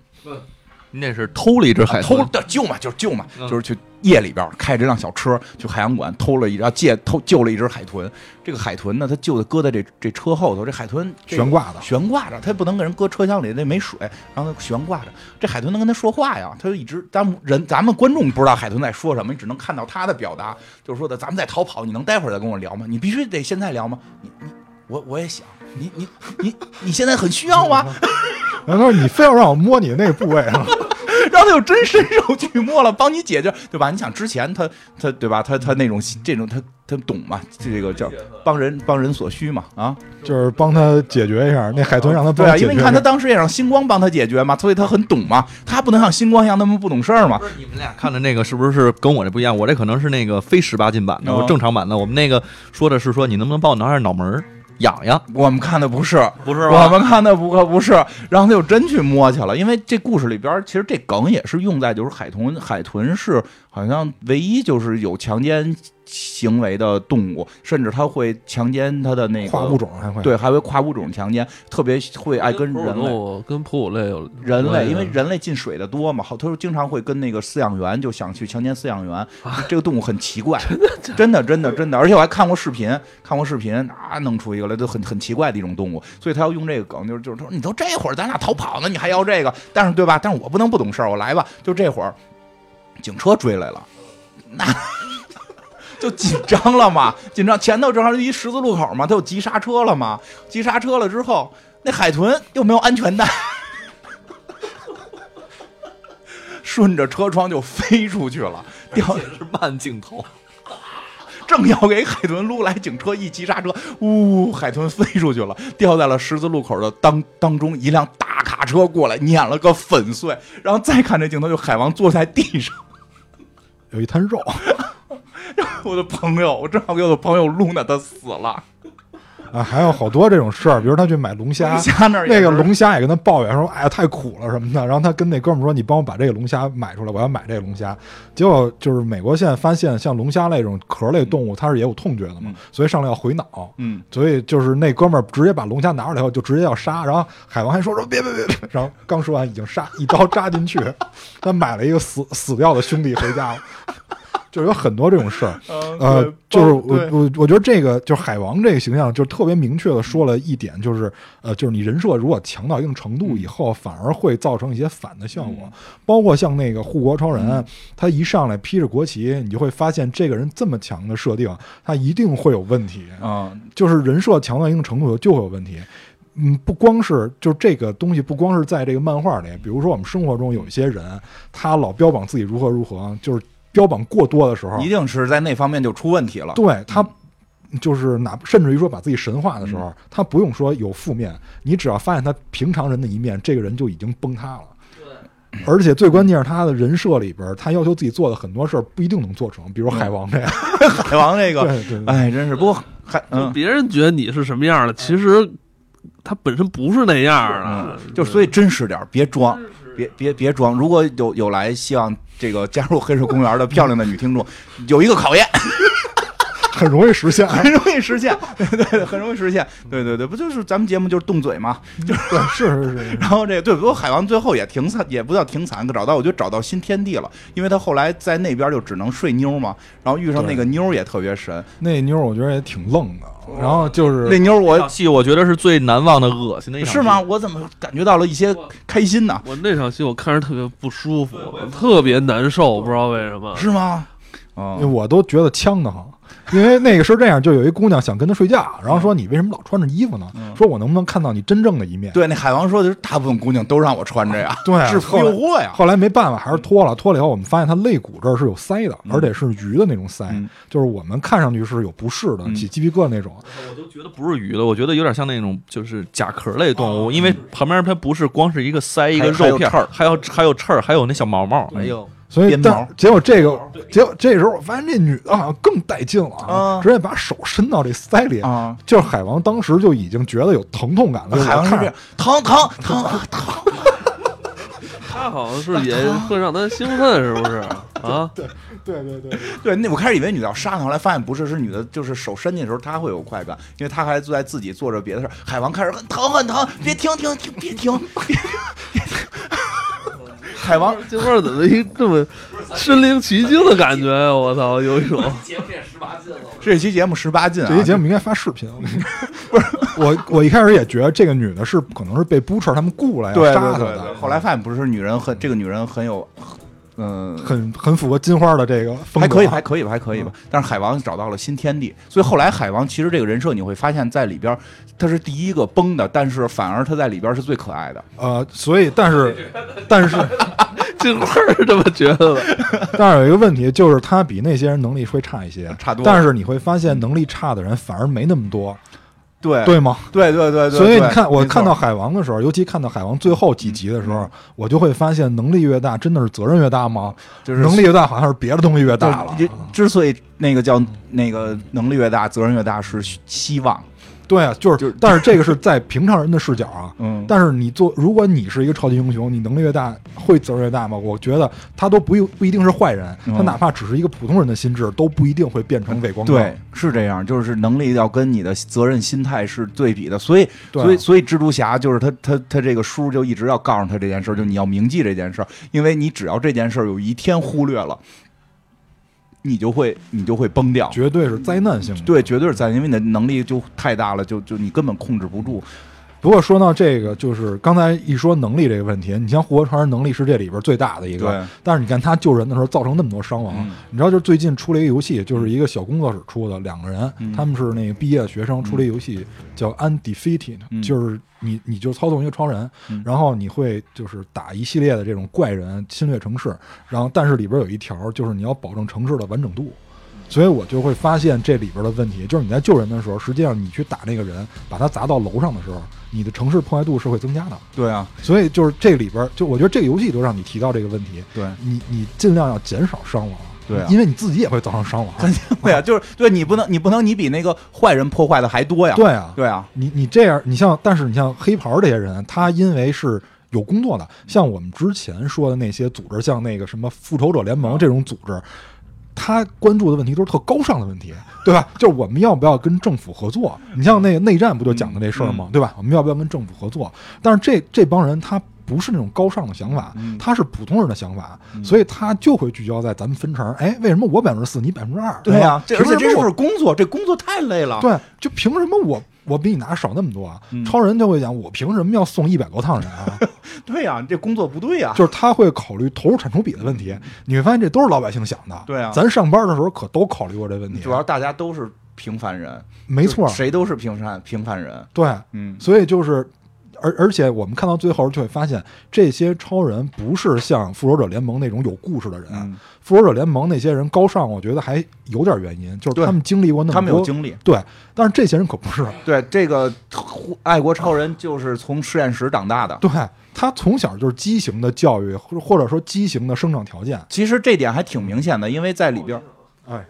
那是偷了一只海偷的救嘛，就是救嘛，就是去夜里边开这辆小车去海洋馆偷了一，然后借偷救了一只海豚。这个海豚呢，它救的搁在这这车后头，这海豚悬挂的，悬挂着，他不能给人搁车厢里，那没水，然后悬挂着。这海豚能跟他说话呀，它就一直，咱们人咱们观众不知道海豚在说什么，你只能看到它的表达，就是说的，咱们在逃跑，你能待会儿再跟我聊吗？你必须得现在聊吗？你你我我也想，你你你你现在很需要吗？然后他说：“你非要让我摸你那个部位啊？” 然后他就真伸手去摸了，帮你解决，对吧？你想之前他他对吧？他他那种这种他他懂嘛？这个叫帮人帮人所需嘛？啊，就是帮他解决一下那海豚，让他对啊，因为你看他当时也让星光帮他解决嘛，所以他很懂嘛。他不能像星光一样那么不懂事儿嘛。你们俩看的那个是不是跟我这不一样？我这可能是那个非十八禁版的，我正常版的。我们那个说的是说你能不能帮我挠下脑门儿？痒痒，我们看的不是，不是我们看的不可不是，然后他就真去摸去了，因为这故事里边其实这梗也是用在就是海豚，海豚是好像唯一就是有强奸。行为的动物，甚至它会强奸它的那个跨物种，还会。对，还会跨物种强奸，特别会爱跟人类。跟哺乳类有人类，因为人类进水的多嘛，好，他说经常会跟那个饲养员就想去强奸饲养员，这个动物很奇怪，真的真的。真的，而且我还看过视频，看过视频啊，弄出一个来都很很奇怪的一种动物，所以他要用这个梗，就是就是他说你都这会儿咱俩逃跑呢，你还要这个，但是对吧？但是我不能不懂事儿，我来吧，就这会儿警车追来了，那。就紧张了嘛，紧张前头正好一十字路口嘛，他就急刹车了嘛，急刹车了之后，那海豚又没有安全带，顺着车窗就飞出去了，掉的是慢镜头，正要给海豚撸来，警车一急刹车，呜，海豚飞出去了，掉在了十字路口的当当中，一辆大卡车过来碾了个粉碎，然后再看这镜头，就海王坐在地上，有一滩肉。我的朋友，我正好给我的朋友露娜，他死了啊！还有好多这种事儿，比如他去买龙虾，那个龙虾也跟他抱怨说：“哎呀，太苦了什么的。”然后他跟那哥们说：“你帮我把这个龙虾买出来，我要买这个龙虾。”结果就是美国现在发现，像龙虾那种壳类动物，它是也有痛觉的嘛，所以上来要回脑。嗯，所以就是那哥们儿直接把龙虾拿出来以后，就直接要杀。然后海王还说：“说别别别！”然后刚说完，已经杀一刀扎进去，他买了一个死死掉的兄弟回家了。就有很多这种事儿，呃，就是我我我觉得这个就是海王这个形象，就特别明确的说了一点，就是呃，就是你人设如果强到一定程度以后，反而会造成一些反的效果。包括像那个护国超人，他一上来披着国旗，你就会发现这个人这么强的设定，他一定会有问题啊。就是人设强到一定程度就会有问题。嗯，不光是就这个东西，不光是在这个漫画里，比如说我们生活中有一些人，他老标榜自己如何如何，就是。标榜过多的时候，一定是在那方面就出问题了。对他，就是哪甚至于说把自己神化的时候，他不用说有负面，你只要发现他平常人的一面，这个人就已经崩塌了。对，而且最关键是他的人设里边，他要求自己做的很多事儿不一定能做成，比如海王这样，海王这个，对对，哎，真是。不过海，别人觉得你是什么样的，其实。他本身不是那样儿嗯的，，就所以真实点，别装，别别别装。如果有有来希望这个加入黑水公园的漂亮的女听众，有一个考验，很容易实现。很容易实现，对对对，很容易实现，对对对，不就是咱们节目就是动嘴嘛？对，是是是，然后这个对，不过海王最后也挺惨，也不叫挺惨，找到我觉得找到新天地了，因为他后来在那边就只能睡妞嘛，然后遇上那个妞也特别神，那妞我觉得也挺愣的。然后就是那妞儿我戏我觉得是最难忘的、恶心的一场是吗？？我怎么感觉到了一些开心呢？我那场戏我看着特别不舒服，特别难受，不知道为什么。是吗？因为哦，我都觉得呛得慌，因为那个是这样，就有一姑娘想跟他睡觉，然后说你为什么老穿着衣服呢？嗯说我能不能看到你真正的一面？对，那海王说的是大部分姑娘都让我穿着呀，对啊制服诱惑呀。后来没办法，还是脱了。脱了以后，我们发现他肋骨这儿是有腮的，而且是鱼的那种腮，嗯就是我们看上去是有不适的，嗯起鸡皮疙瘩那种。我都觉得不是鱼的，我觉得有点像那种就是甲壳类动物，因为旁边它不是光是一个腮一个肉片还有还有刺儿，还有那小毛毛。哎呦，所以但结果这个，结果这时候我发现这女的好像更带劲了啊直接把手伸到这腮里，啊，就是海王当时就已经觉得有疼痛感了。海王看着，疼疼疼疼，他好像是也会让他兴奋，是不是啊？对 对对，对对，那我开始以为女的要杀他，后来发现不是，是女的，就是手伸进的时候，她会有快感，因为她还在自己做着别的事儿。海王开始很疼很疼，别停停停，别停，别停。海王 金花怎么一这么身临其境的感觉呀？我操，有一种这期节目十八禁啊，这期节目应该发视频。不是我，我一开始也觉得这个女的是可能是被 Butcher 他们雇来杀她对对对，的，后来发现不是，女人很这个女人很有，嗯、很很符合金花的这个风格。还可以，还可以吧，还可以吧。但是海王找到了新天地，所以后来海王其实这个人设你会发现在里边他是第一个崩的，但是反而他在里边是最可爱的。呃，所以但是 但是金花是这么觉得的。但是有一个问题，就是他比那些人能力会差一些，差多了但是你会发现能力差的人反而没那么多，对对吗？对对对对，所以你看我看到海王的时候，尤其看到海王最后几集的时候，我就会发现能力越大，真的是责任越大吗？就是能力越大，好像是别的东西越大了。之所以那个叫那个能力越大，责任越大，是希望。对啊，就是，就是但是这个是在平常人的视角啊。嗯但是你做，如果你是一个超级英雄，你能力越大，会责任越大吗？我觉得他都不一不一定是坏人，嗯他哪怕只是一个普通人的心智，都不一定会变成伪光正。对，是这样，就是能力要跟你的责任心态是对比的，所以，对所以，所以蜘蛛侠就是他，他，他这个叔就一直要告诉他这件事儿，就你要铭记这件事儿，因为你只要这件事儿有一天忽略了，你就会，你就会崩掉。绝对是灾难性的。对，绝对是在，因为你的能力就太大了，就就你根本控制不住。不过说到这个，就是刚才一说能力这个问题，你像护国超人能力是这里边最大的一个，但是你看他救人的时候造成那么多伤亡，嗯。你知道，就是最近出了一个游戏，就是一个小工作室出的，两个人，嗯。他们是那个毕业的学生，出了一个游戏叫 Undefeated，、嗯。就是你你就操纵一个超人，嗯。然后你会就是打一系列的这种怪人侵略城市，然后但是里边有一条就是你要保证城市的完整度。所以我就会发现这里边的问题，就是你在救人的时候，实际上你去打那个人，把他砸到楼上的时候，你的城市破坏度是会增加的。对啊，所以就是这里边，就我觉得这个游戏都让你提到这个问题，对，你你尽量要减少伤亡，对啊因为你自己也会造成伤亡。肯定会啊，就是对你不能，你不能，你比那个坏人破坏的还多呀。对啊，对啊，你你这样，你像，但是你像黑袍这些人，他因为是有工作的，像我们之前说的那些组织，像那个什么复仇者联盟这种组织。他关注的问题都是特高尚的问题，对吧？就是我们要不要跟政府合作？你像那个内战不就讲的这事儿吗？对吧？我们要不要跟政府合作？但是这这帮人他不是那种高尚的想法，嗯他是普通人的想法，所以他就会聚焦在咱们分成。哎，为什么我百分之四，你百分之二？对呀、而且这凭什么我是工作，这工作太累了。对，就凭什么我我比你拿少那么多啊？嗯超人就会讲，我凭什么要送一百多趟人啊？对呀、这工作不对呀、就是他会考虑投入产出比的问题。你会发现这都是老百姓想的。对啊咱上班的时候可都考虑过这问题。主要大家都是平凡人，没错，谁都是平凡平凡人。对，嗯，所以就是。而而且我们看到最后就会发现，这些超人不是像复仇者联盟那种有故事的人。嗯复仇者联盟那些人高尚，我觉得还有点原因，就是他们经历过那么多，他们有经历。对，但是这些人可不是。对，这个爱国超人就是从实验室长大的。对他从小就是畸形的教育，或者或者说畸形的生长条件。其实这点还挺明显的，因为在里边，哎，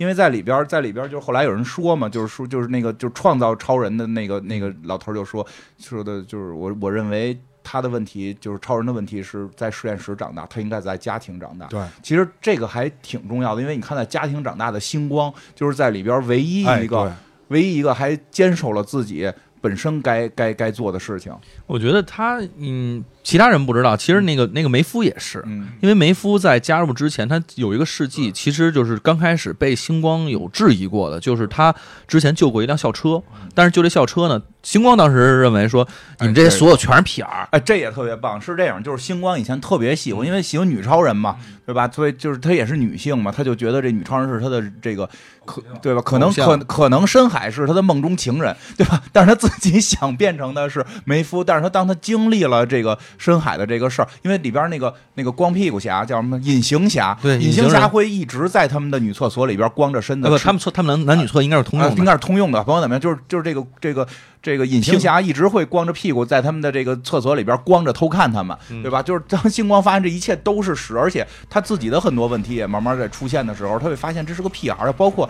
因为在里边儿，在里边儿就是后来有人说嘛，就是说就是那个就是创造超人的那个那个老头儿就说说的就是我我认为他的问题就是超人的问题是在实验室长大，他应该在家庭长大。对，其实这个还挺重要的，因为你看在家庭长大的星光，就是在里边唯一哎一个、对唯一一个还坚守了自己本身该该该做的事情。我觉得他，嗯，其他人不知道，其实那个那个梅夫也是，嗯。因为梅夫在加入之前，他有一个事迹，其实就是刚开始被星光有质疑过的，就是他之前救过一辆校车，但是救这校车呢，星光当时认为说，你们这些所有全是屁眼儿哎，这也特别棒，是这样，就是星光以前特别喜欢，因为喜欢女超人嘛，对吧？所以就是她也是女性嘛，她就觉得这女超人是她的这个可对吧？可能可可能深海是她的梦中情人，对吧？但是她自己想变成的是梅夫，但是她当她经历了这个深海的这个事儿，因为里边那个那个光屁股侠叫什么隐形侠，对隐形侠会一直在他们的女厕所里边光着身子他们厕，他们男男女厕应该是通啊，用的。应该是通用的，甭管怎么样，就是就是这个这个这个隐形侠一直会光着屁股在他们的这个厕所里边光着偷看他们，嗯对吧？就是当星光发现这一切都是屎，而且他自己的很多问题也慢慢在出现的时候，他会发现这是个屁眼儿，包括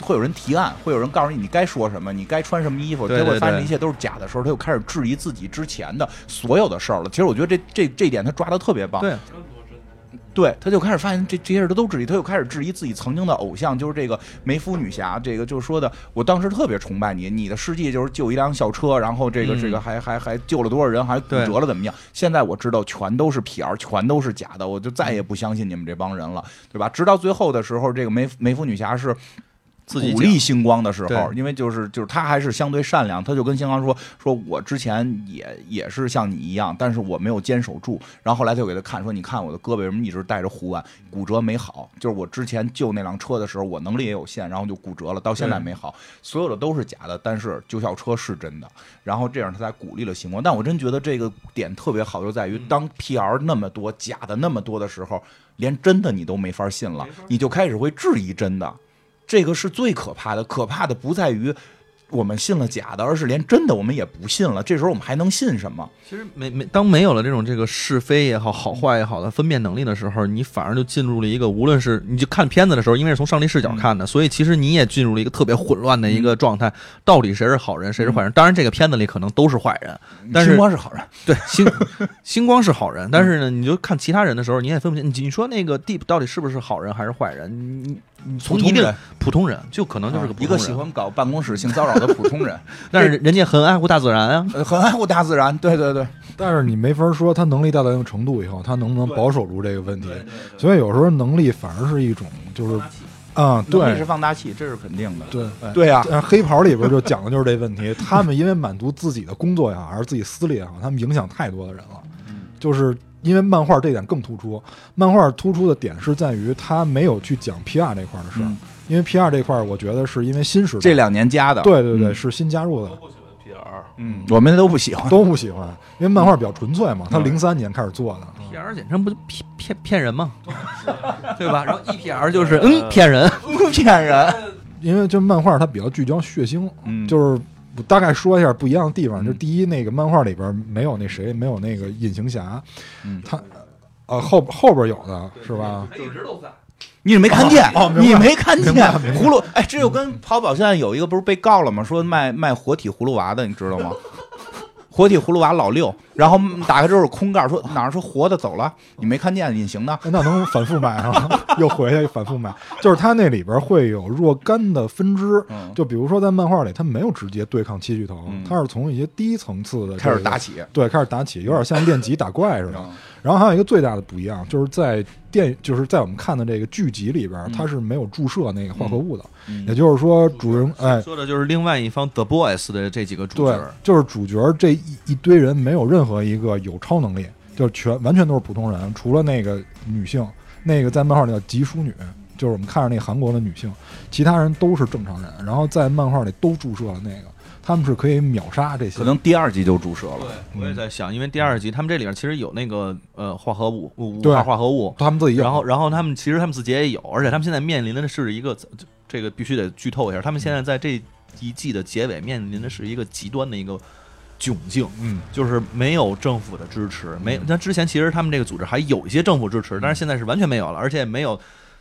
会有人提案，会有人告诉你你该说什么，你该穿什么衣服，结果发现这一切都是假的时候，他又开始质疑自己之前的所有的事儿了。其实我觉得这这这点他抓的特别棒，对，对，他就开始发现这这些事他都质疑，他就开始质疑自己曾经的偶像，就是这个梅夫女侠，这个就是说的，我当时特别崇拜你，你的事迹就是救一辆校车，然后这个、嗯这个还还还救了多少人，还骨折了怎么样？现在我知道全都是 PR，全都是假的，我就再也不相信你们这帮人了，对吧？直到最后的时候，这个梅梅夫女侠是自己鼓励星光的时候，因为就是就是他还是相对善良，他就跟星光说说，我之前也也是像你一样，但是我没有坚守住。然后后来他就给他看说，你看我的胳膊为什么一直带着护腕，骨折没好，就是我之前救那辆车的时候，我能力也有限，然后就骨折了，到现在没好。所有的都是假的，但是救校车是真的。然后这样他才鼓励了星光。但我真觉得这个点特别好，就在于当 PR 那么多、假的那么多的时候，连真的你都没法信了，你就开始会质疑真的。这个是最可怕的，可怕的不在于我们信了假的，而是连真的我们也不信了。这时候我们还能信什么？其实没没当没有了这种这个是非也好、好坏也好的分辨能力的时候，你反而就进入了一个无论是你就看片子的时候，因为是从上帝视角看的，所以其实你也进入了一个特别混乱的一个状态。到底谁是好人，谁是坏人？当然，这个片子里可能都是坏人，但是星光是好人，对星 星光是好人，但是呢，你就看其他人的时候，你也分不清。你你说那个 Deep 到底是不是好人还是坏人？你你从一定普通人普通人就可能就是个普通人，一个喜欢搞办公室性骚扰的普通人，但是人家很爱护大自然啊。呃很爱护大自然。对对对，但是你没法说他能力大到一定程度以后，他能不能保守住这个问题。所以有时候能力反而是一种就是啊，对能力是放大器，这是肯定的。对。对呀、但是黑袍里边就讲的就是这问题，他们因为满足自己的工作也好，还是自己私利也好，他们影响太多的人了。就是因为漫画这点更突出，漫画突出的点是在于它没有去讲 PR 这块儿的事儿，嗯因为 PR 这块儿我觉得是因为新时代这两年加的。对对对、嗯是新加入的，不喜欢 PR，嗯，我们都不喜欢。都不喜欢，因为漫画比较纯粹嘛，他嗯零三年开始做的。PR 简称不就骗骗骗人吗？对吧？然后 EPR 就是嗯骗人，骗人。因为就漫画它比较聚焦血腥，嗯就是我大概说一下不一样的地方。嗯就第一，那个漫画里边没有那谁，没有那个隐形侠，嗯他呃后后边有的是吧？他一直都在。你没看见，哦哦你没看见葫芦？哎，这就跟淘宝现在有一个不是被告了吗？说卖卖活体葫芦娃的，你知道吗？活体葫芦娃老六，然后打开之后是空盖，说哪儿说活的走了，你没看见隐形的？那能反复买啊？又回去反复买，就是它那里边会有若干的分支。嗯，就比如说在漫画里，它没有直接对抗七巨头，嗯它是从一些低层次的这个开始打起。对，开始打起，有点像练级打怪似的。嗯然后还有一个最大的不一样，就是在电，就是在我们看的这个剧集里边，嗯它是没有注射那个化合物的。嗯也就是说，主人哎，说的就是另外一方 The Boys 的这几个主对角。，就是主角这一一堆人没有任何一个有超能力，就全完全都是普通人，除了那个女性，那个在漫画里叫吉淑女。就是我们看着那韩国的女性，其他人都是正常人，然后在漫画里都注射了那个，他们是可以秒杀这些。可能第二集就注射了。我也在想，因为第二集他们这里面其实有那个呃化合物五对化化合物，他们自己有然后然后他们其实他们自己也有，而且他们现在面临的是一个这个必须得剧透一下，他们现在在这一季的结尾面临的是一个极端的一个窘境。嗯，就是没有政府的支持，没那之前其实他们这个组织还有一些政府支持，但是现在是完全没有了，而且没有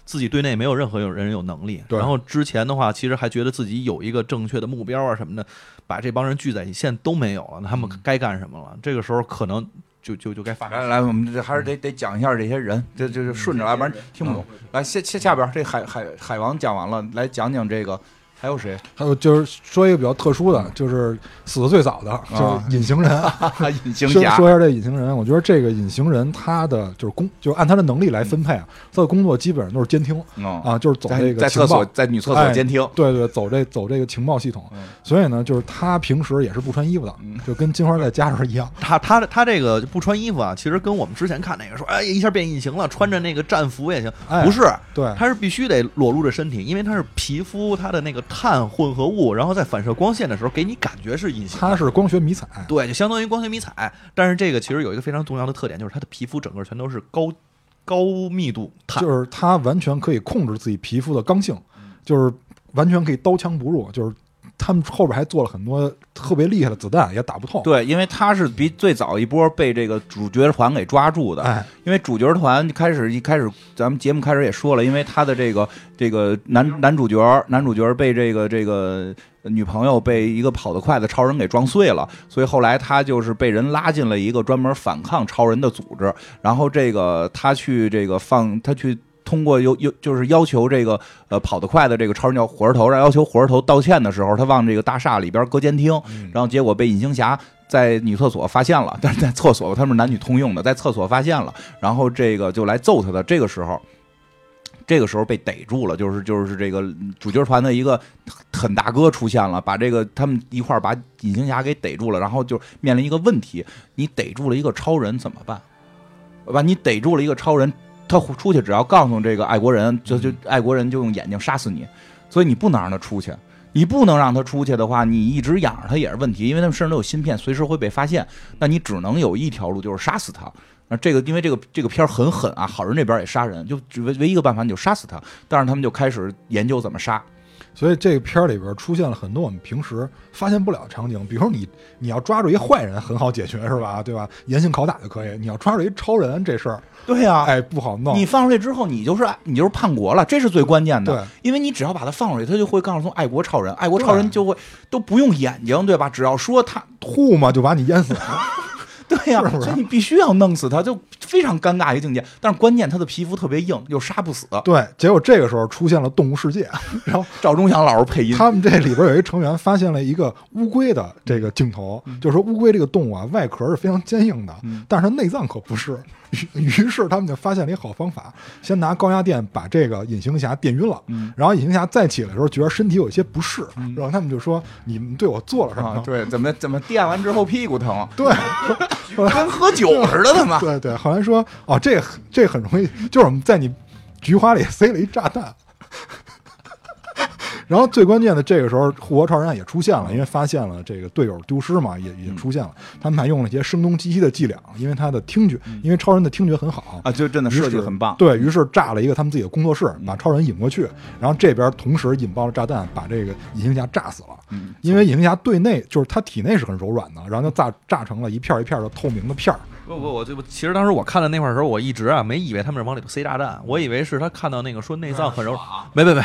自己对内没有任何有人有能力。然后之前的话，其实还觉得自己有一个正确的目标啊什么的，把这帮人聚在一起，现在都没有了，那他们该干什么了？这个时候可能就就就该发生。来来，我们这还是得得讲一下这些人，这这就顺着，要不然听不懂。来下下下边这海海海王讲完了，来讲讲这个还有谁？还有就是说一个比较特殊的，就是死的最早的，就是隐形人。隐形侠。说说一下这隐形人，我觉得这个隐形人他的就是工，就是按他的能力来分配啊，他的工作基本上都是监听哦，啊，就是走这个情在厕所报，在女厕所哎监听，对对，走这走这个情报系统。嗯。所以呢，就是他平时也是不穿衣服的，就跟金花在家时候一样。他他他这个不穿衣服啊，其实跟我们之前看那个说，哎，一下变隐形了，穿着那个战服也行，哎不是，对，他是必须得裸露着身体，因为他是皮肤他的那个碳混合物，然后在反射光线的时候，给你感觉是隐形它。是光学迷彩，对，就相当于光学迷彩。但是这个其实有一个非常重要的特点，就是它的皮肤整个全都是高高密度碳。就是它完全可以控制自己皮肤的刚性，就是完全可以刀枪不入，就是他们后边还做了很多特别厉害的子弹，也打不透。对，因为他是比最早一波被这个主角团给抓住的。哎，因为主角团开始一开始，咱们节目开始也说了，因为他的这个这个男男主角男主角被这个这个女朋友被一个跑得快的超人给撞碎了，所以后来他就是被人拉进了一个专门反抗超人的组织，然后这个他去这个放他去。通过要要就是要求这个呃跑得快的这个超人叫火车头，让要求火车头道歉的时候，他往这个大厦里边搁监听，然后结果被隐形侠在女厕所发现了，但是在厕所他们是男女通用的，在厕所发现了，然后这个就来揍他的。这个时候，这个时候被逮住了，就是就是这个主角团的一个很大哥出现了，把这个他们一块儿把隐形侠给逮住了，然后就面临一个问题：你逮住了一个超人怎么办？把你逮住了一个超人，他出去只要告诉这个爱国人，就就爱国人就用眼睛杀死你，所以你不能让他出去。你不能让他出去的话，你一直养着他也是问题，因为他们身上都有芯片，随时会被发现。那你只能有一条路，就是杀死他。那这个，因为这个这个片儿很狠啊，好人这边也杀人，就唯唯一一个办法，你就杀死他。但是他。们就开始研究怎么杀。所以这个片儿里边出现了很多我们平时发现不了的场景，比如说你你要抓住一坏人很好解决是吧？对吧？严刑拷打就可以。你要抓住一超人这事儿，对呀、哎，不好弄。你放出去之后，你就是你就是叛国了，这是最关键的。对，因为你只要把他放出去，他就会告诉从爱国超人，爱国超人就会都不用眼睛，对吧？只要说他，吐嘛就把你淹死了。对呀、是是所以你必须要弄死他，就非常尴尬一个境界。但是关键他的皮肤特别硬，又杀不死。对，结果这个时候出现了动物世界，然后赵忠祥老师配音，他们这里边有一成员发现了一个乌龟的这个镜头，就是说乌龟这个动物啊，外壳是非常坚硬的，但是它内脏可不是。于于是他们就发现了一个好方法，先拿高压电把这个隐形侠电晕了，然后隐形侠再起来的时候觉得身体有一些不适，然后他们就说：“你们对我做了什么？”啊，对，怎么怎么电完之后屁股疼，对，跟喝酒似的，他妈。对对，后来说哦，这这很容易，就是我们在你菊花里 塞了一炸弹。然后最关键的这个时候，护国超人也出现了，因为发现了这个队友丢失嘛，也也出现了。他们还用了一些声东击西的伎俩，因为他的听觉，因为超人的听觉很好啊，就真的设计得很棒。对于是炸了一个他们自己的工作室，把超人引过去，然后这边同时引爆了炸弹，把这个隐形侠炸死了。嗯，因为隐形侠对内就是他体内是很柔软的，然后就炸炸成了一片一片的透明的片儿。不不，我这不，其实当时我看的那块儿的时候，我一直啊没以为他们是往里头塞炸弹，我以为是他看到那个说内脏很柔，没没没，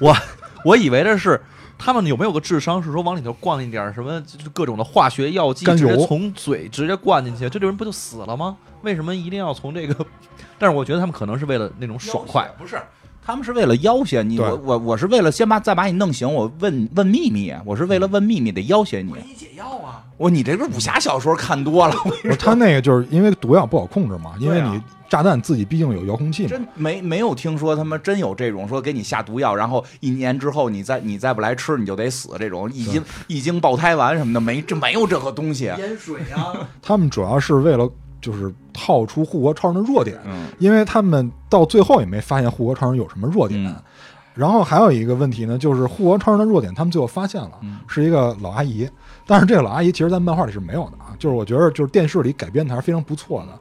我我以为的是他们有没有个智商是说往里头灌一点什么就是各种的化学药剂，直接从嘴直接灌进去，这个人不就死了吗？为什么一定要从这个？但是我觉得他们可能是为了那种爽快，不是。他们是为了要挟你，我我我是为了先把再把你弄醒，我问问秘密，我是为了问秘密得要挟你。你解药啊！我你这个武侠小说看多了，不是他那个就是因为毒药不好控制嘛，因为你炸弹自己毕竟有遥控器嘛。真没没有听说他们真有这种说给你下毒药，然后一年之后你再你再不来吃你就得死这种一经一经爆胎丸什么的，没这没有这个东西。盐水啊！他们主要是为了就是套出护国超人的弱点，嗯因为他们到最后也没发现护国超人有什么弱点。嗯然后还有一个问题呢，就是护国超人的弱点，他们最后发现了，嗯是一个老阿姨。但是这个老阿姨其实，在漫画里是没有的啊。就是我觉得，就是电视里改编的还是非常不错的。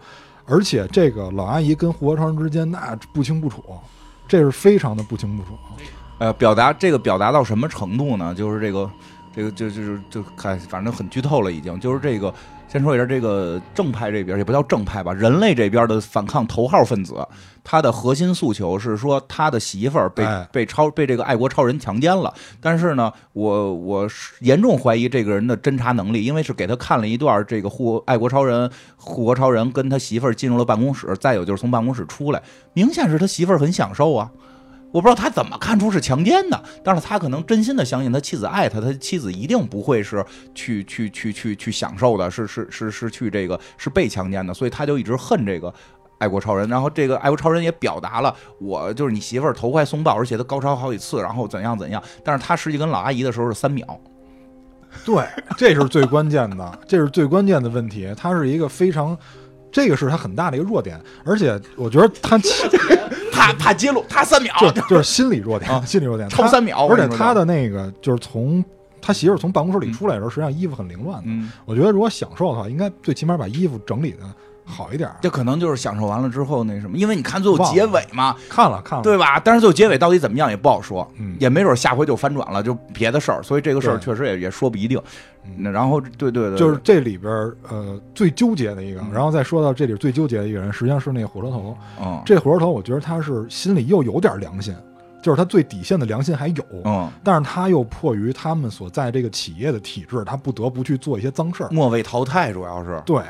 而且这个老阿姨跟胡国超之间那不清不楚，这是非常的不清不楚。呃，表达这个表达到什么程度呢？就是这个这个就就就就看，反正很剧透了已经。就是这个，先说一下这个正派这边也不叫正派吧，人类这边的反抗头号分子，他的核心诉求是说他的媳妇儿被、哎被超被这个爱国超人强奸了。但是呢，我我是严重怀疑这个人的侦查能力，因为是给他看了一段这个护爱国超人护国超人跟他媳妇儿进入了办公室，再有就是从办公室出来，明显是他媳妇儿很享受啊。我不知道他怎么看出是强奸的，但是他可能真心的相信他妻子爱他，他妻子一定不会是去去去去去享受的，是是是是去这个是被强奸的，所以他就一直恨这个爱国超人。然后这个爱国超人也表达了，我就是你媳妇儿投怀送抱，而且他高潮好几次，然后怎样怎样，但是他实际跟老阿姨的时候是三秒，对，这是最关键的，这是最关键的问题。他是一个非常，这个是他很大的一个弱点，而且我觉得他怕怕 揭露，他三秒，就就是心理弱点，啊心理弱点，它超三秒，而且他的那个就是从他媳妇从办公室里出来的时候，实际上衣服很凌乱的。嗯，我觉得如果享受的话，应该最起码把衣服整理的好一点儿。这可能就是享受完了之后那什么，因为你看最后结尾嘛，看了看了，对吧？但是最后结尾到底怎么样也不好说，嗯。也没准下回就翻转了，就别的事儿，所以这个事儿确实也也说不一定。嗯。那然后对对对，就是这里边儿呃最纠结的一个，嗯。然后再说到这里最纠结的一个人，实际上是那个火车头。嗯。这火车头，我觉得他是心里又有点良心，就是他最底线的良心还有，嗯，但是他又迫于他们所在这个企业的体制，他不得不去做一些脏事儿。末位淘汰主要是。对，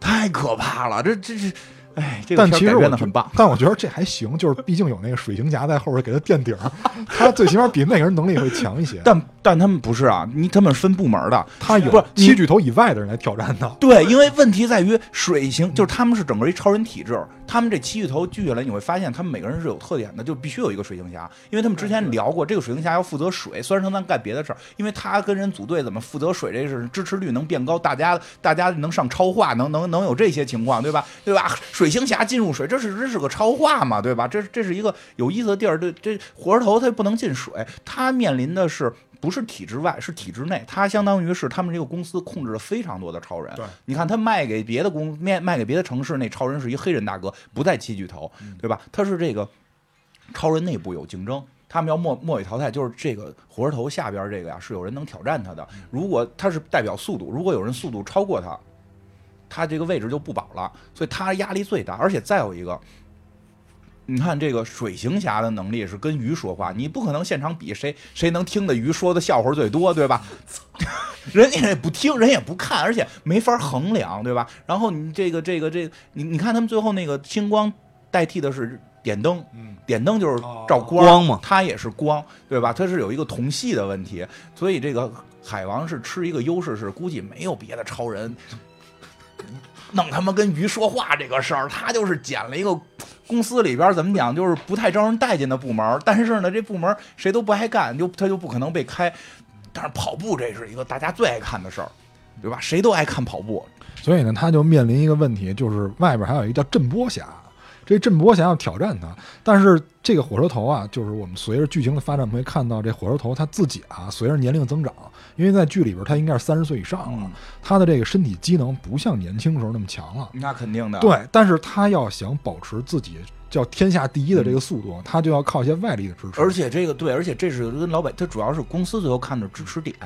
太可怕了，这这这，哎，这个但其实我觉编的很棒。但我觉得这还行，就是毕竟有那个水行侠在后边给他垫底儿，他最起码比那个人能力会强一些。但但他们不是啊，你他们是分部门的，他有不是七巨头以外的人来挑战的。对，因为问题在于水行，就是他们是整个一超人体制，他们这七巨头聚下来，你会发现他们每个人是有特点的，就必须有一个水行侠，因为他们之前聊过，这个水行侠要负责水，虽然说咱干别的事儿，因为他跟人组队怎么负责水，这是支持率能变高，大家大家能上超话，能能能有这些情况，对吧？对吧？水行侠进入水，这是这是个超话嘛，对吧？这这是一个有意思的地儿，这这火车头他不能进水，他面临的是。不是体制外，是体制内。他相当于是他们这个公司控制了非常多的超人。对，你看他卖给别的公卖卖给别的城市，那超人是一黑人大哥，不在七巨头，对吧？他是这个超人内部有竞争。他们要末末尾淘汰，就是这个火车头下边这个呀，是有人能挑战他的。如果他是代表速度，如果有人速度超过他，他这个位置就不保了，所以他压力最大。而且再有一个，你看这个水行侠的能力是跟鱼说话，你不可能现场比谁谁能听的鱼说的笑话最多，对吧？人家也不听，人也不看，而且没法衡量，对吧？然后你这个这个这个，你你看他们最后那个星光代替的是点灯，嗯，点灯就是哦照光，光嘛它也是光，对吧？它是有一个同系的问题，所以这个海王是吃一个优势，是估计没有别的超人弄他妈跟鱼说话这个事儿，他就是捡了一个公司里边怎么讲，就是不太招人待见的部门，但是呢，这部门谁都不爱干，就他就不可能被开。但是跑步这是一个大家最爱看的事儿，对吧？谁都爱看跑步，所以呢，他就面临一个问题，就是外边还有一个叫震波侠，这震波想要挑战他，但是这个火车头啊，就是我们随着剧情的发展，会看到这火车头他自己啊，随着年龄增长，因为在剧里边他应该是三十岁以上了，嗯他的这个身体机能不像年轻时候那么强了。那肯定的。，对，但是他要想保持自己叫天下第一的这个速度，他就要靠一些外力的支持。而且这个对，而且这是跟老板，他主要是公司最后看的支持点。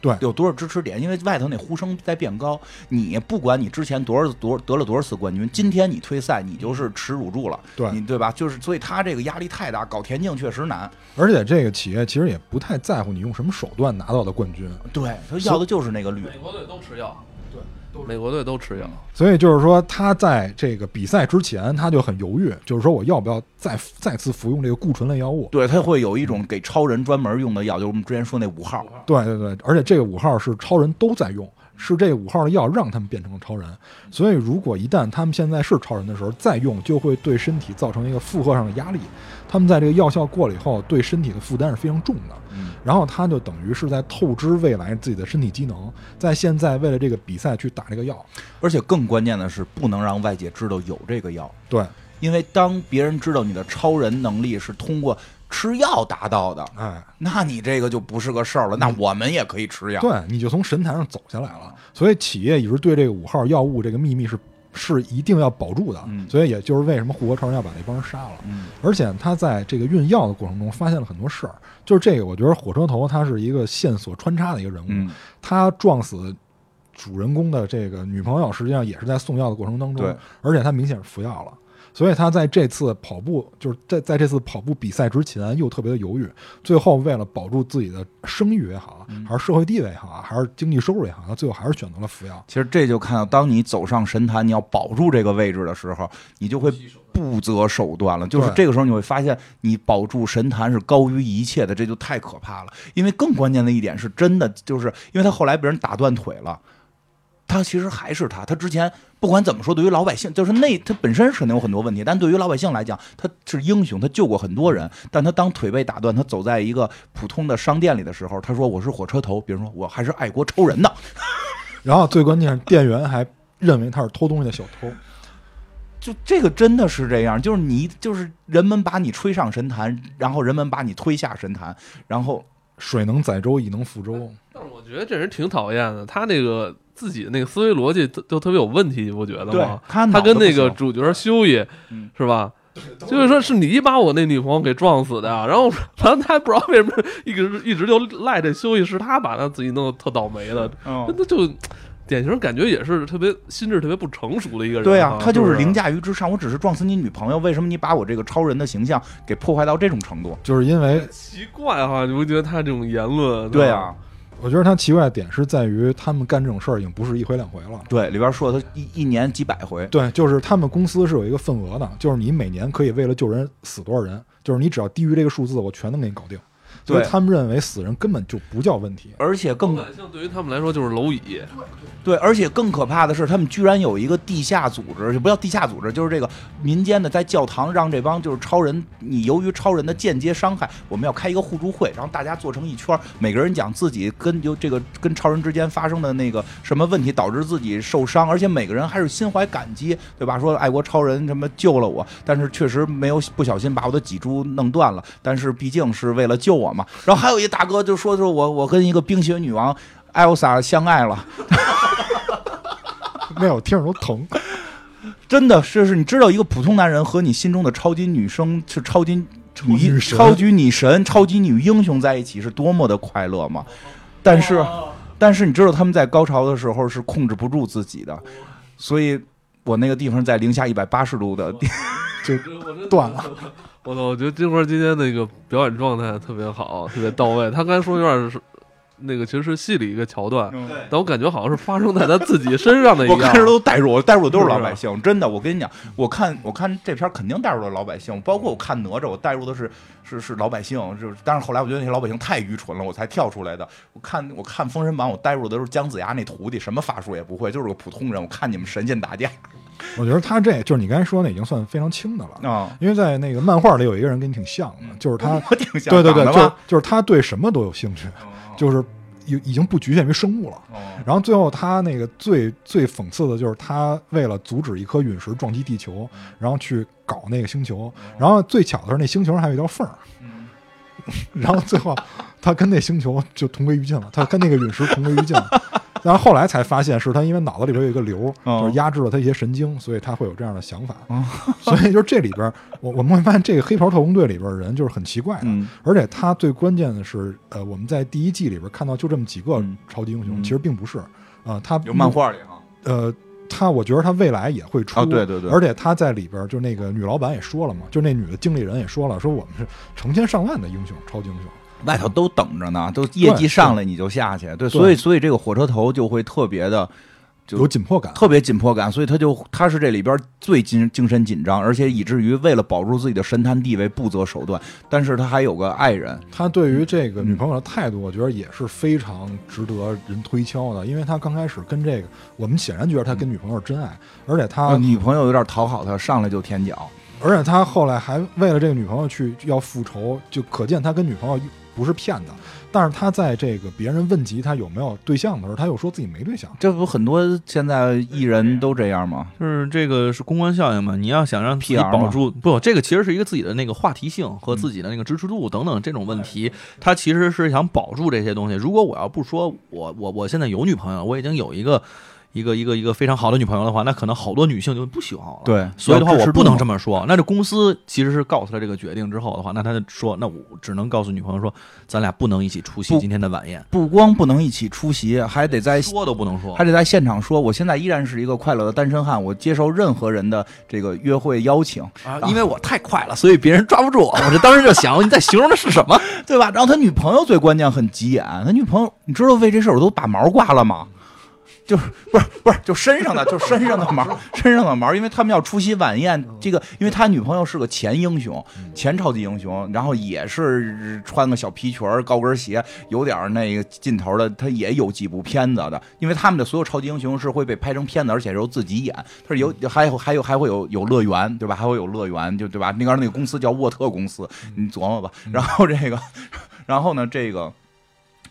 对有多少支持点？因为外头那呼声在变高，你不管你之前多少多得了多少次冠军，今天你退赛，你就是耻辱柱了，对你对吧？就是所以他这个压力太大，搞田径确实难。而且这个企业其实也不太在乎你用什么手段拿到的冠军，对他要的就是那个绿。美国队都吃药，对，美国队都吃药。所以就是说他在这个比赛之前他就很犹豫，就是说我要不要再再次服用这个固醇类药物？对他会有一种给超人专门用的药，就是我们之前说那五号。对对对，而且这个五号是超人都在用，是这五号的药让他们变成了超人。所以如果一旦他们现在是超人的时候再用，就会对身体造成一个负荷上的压力。他们在这个药效过了以后，对身体的负担是非常重的。嗯，然后他就等于是在透支未来自己的身体机能，在现在为了这个比赛去打这个药。而且更关键的是，不能让外界知道有这个药，对，因为当别人知道你的超人能力是通过吃药达到的，哎，那你这个就不是个事儿了。那我们也可以吃药。对，你就从神坛上走下来了。所以企业一直对这个五号药物这个秘密是是一定要保住的，嗯所以也就是为什么护国超人要把那帮人杀了。嗯而且他在这个运药的过程中发现了很多事儿，就是这个，我觉得火车头他是一个线索穿插的一个人物，嗯，他撞死主人公的这个女朋友，实际上也是在送药的过程当中，而且他明显是服药了。所以他在这次跑步，就是在在这次跑步比赛之前又特别的犹豫，最后为了保住自己的声誉也好，嗯还是社会地位也好，还是经济收入也好，他最后还是选择了服药。其实这就看到，当你走上神坛，你要保住这个位置的时候，你就会不择手段了。就是这个时候，你会发现，你保住神坛是高于一切的，这就太可怕了。因为更关键的一点是，真的就是因为他后来被人打断腿了。他其实还是他，他之前不管怎么说，对于老百姓，就是那他本身肯定有很多问题，但对于老百姓来讲，他是英雄，他救过很多人。但他当腿被打断，他走在一个普通的商店里的时候，他说我是火车头，比如说我还是爱国超人呢。然后最关键是店员还认为他是偷东西的小偷。就这个真的是这样，就是你就是人们把你吹上神坛，然后人们把你推下神坛，然后水能载舟，亦能覆舟。但是我觉得这人挺讨厌的，他那个自己的那个思维逻辑都都特别有问题，你不觉得对吗？他他跟那个主角修一嗯是吧？就是说是你把我那女朋友给撞死的，然后然后他还不知道为什么一直一直就赖这修一是他把他自己弄得特倒霉的，嗯那就典型感觉也是特别心智特别不成熟的一个人啊。对啊、他就是凌驾于之上。我只是撞死你女朋友，为什么你把我这个超人的形象给破坏到这种程度？就是因为奇怪哈，你不觉得他这种言论？对啊，我觉得他奇怪的点是在于他们干这种事儿已经不是一回两回了。对，里边说他一一年几百回，对，就是他们公司是有一个份额的，就是你每年可以为了救人死多少人，就是你只要低于这个数字，我全能给你搞定。所以他们认为死人根本就不叫问题。而且更对于他们来说就是蝼蚁，对，而且更可怕的是，他们居然有一个地下组织，就不叫地下组织，就是这个民间的，在教堂让这帮就是超人，你由于超人的间接伤害，我们要开一个互助会，然后大家坐成一圈，每个人讲自己跟就这个跟超人之间发生的那个什么问题导致自己受伤，而且每个人还是心怀感激，对吧？说爱国超人什么救了我，但是确实没有不小心把我的脊柱弄断了，但是毕竟是为了救我嘛。然后还有一大哥就说说我我跟一个冰雪女王艾欧莎相爱了。没有，听着都疼。真的是是，你知道一个普通男人和你心中的超级女生是超级女超级女神、超级女英雄在一起是多么的快乐吗？但是，但是你知道他们在高潮的时候是控制不住自己的，所以我那个地方在零下一百八十度的地，就 断了。我操！我觉得金花今天那个表演状态特别好，特别到位。他刚才说有点是那个，其实是戏里一个桥段，但我感觉好像是发生在他自己身上的一样。我看着都代入，我代入的都是老百姓，真的。我跟你讲，我看我看这片肯定代入了老百姓，包括我看哪吒，我代入的是是是老百姓，就是但是后来我觉得那些老百姓太愚蠢了，我才跳出来的。我看我看《封神榜》，我代入的都是姜子牙那徒弟，什么法术也不会，就是个普通人。我看你们神仙打架我觉得他这就是你刚才说那已经算非常轻的了，啊，因为在那个漫画里有一个人跟你挺像的，就是他，我挺像对对对，就就是他对什么都有兴趣，就是已已经不局限于生物了。哦然后最后他那个最最讽刺的就是他为了阻止一颗陨石撞击地球，然后去搞那个星球，然后最巧的是那星球上还有一条缝儿，然后最后他跟那星球就同归于尽了，他跟那个陨石同归于尽了。然后后来才发现是他因为脑子里边有一个瘤，哦。就是压制了他一些神经，所以他会有这样的想法。哦。所以就是这里边，我我们会发现这个黑袍特工队里边的人就是很奇怪的，嗯。而且他最关键的是，呃，我们在第一季里边看到就这么几个嗯。超级英雄，嗯。其实并不是啊、他有漫，画里哈，呃，他我觉得他未来也会出，啊对对对。而且他在里边就那个女老板也说了嘛，就那女的经理人也说了，说我们是成千上万的英雄，超级英雄。外头都等着呢，都业绩上来你就下去，对，对所以所以这个火车头就会特别的。就有紧迫感，特别紧迫感，所以他就他是这里边最精精神紧张，而且以至于为了保住自己的神坛地位不择手段。但是他还有个爱人，他对于这个女朋友的态度，我觉得也是非常值得人推敲的，因为他刚开始跟这个，我们显然觉得他跟女朋友是真爱，而且他啊，女朋友有点讨好他，上来就舔脚。而且他后来还为了这个女朋友去要复仇，就可见他跟女朋友不是骗的。但是他在这个别人问及他有没有对象的时候，他又说自己没对象。这不很多现在艺人都这样吗？就是这个是公关效应嘛？你要想让自己保住，不，这个其实是一个自己的那个话题性和自己的那个支持度等等这种问题，他其实是想保住这些东西。如果我要不说我我我现在有女朋友，我已经有一个一个一个一个非常好的女朋友的话，那可能好多女性就不喜欢我了。，对，所以的话，我不能这么说。那这公司其实是告诉他这个决定之后的话，那他就说，那我只能告诉女朋友说，咱俩不能一起出席今天的晚宴，不光不能一起出席，还得在说都不能说还。得在现场说，我现在依然是一个快乐的单身汉，我接受任何人的这个约会邀请，啊，因为我太快了，所以别人抓不住我。我这当时就想，你在形容的是什么？对吧？然后他女朋友最关键很急眼，他女朋友你知道为这事儿我都把毛挂了吗？就是不是不是就身上的就身上的毛身上的毛，因为他们要出席晚宴，这个因为他女朋友是个前英雄，前超级英雄，然后也是穿个小皮裙儿高跟鞋，有点那个劲头的，他也有几部片子的，因为他们的所有超级英雄是会被拍成片子，而且是由自己演，他是有还有还有还会有有乐园对吧？还会有乐园就对吧？那个那个公司叫沃特公司，你琢磨吧。然后这个，然后呢这个。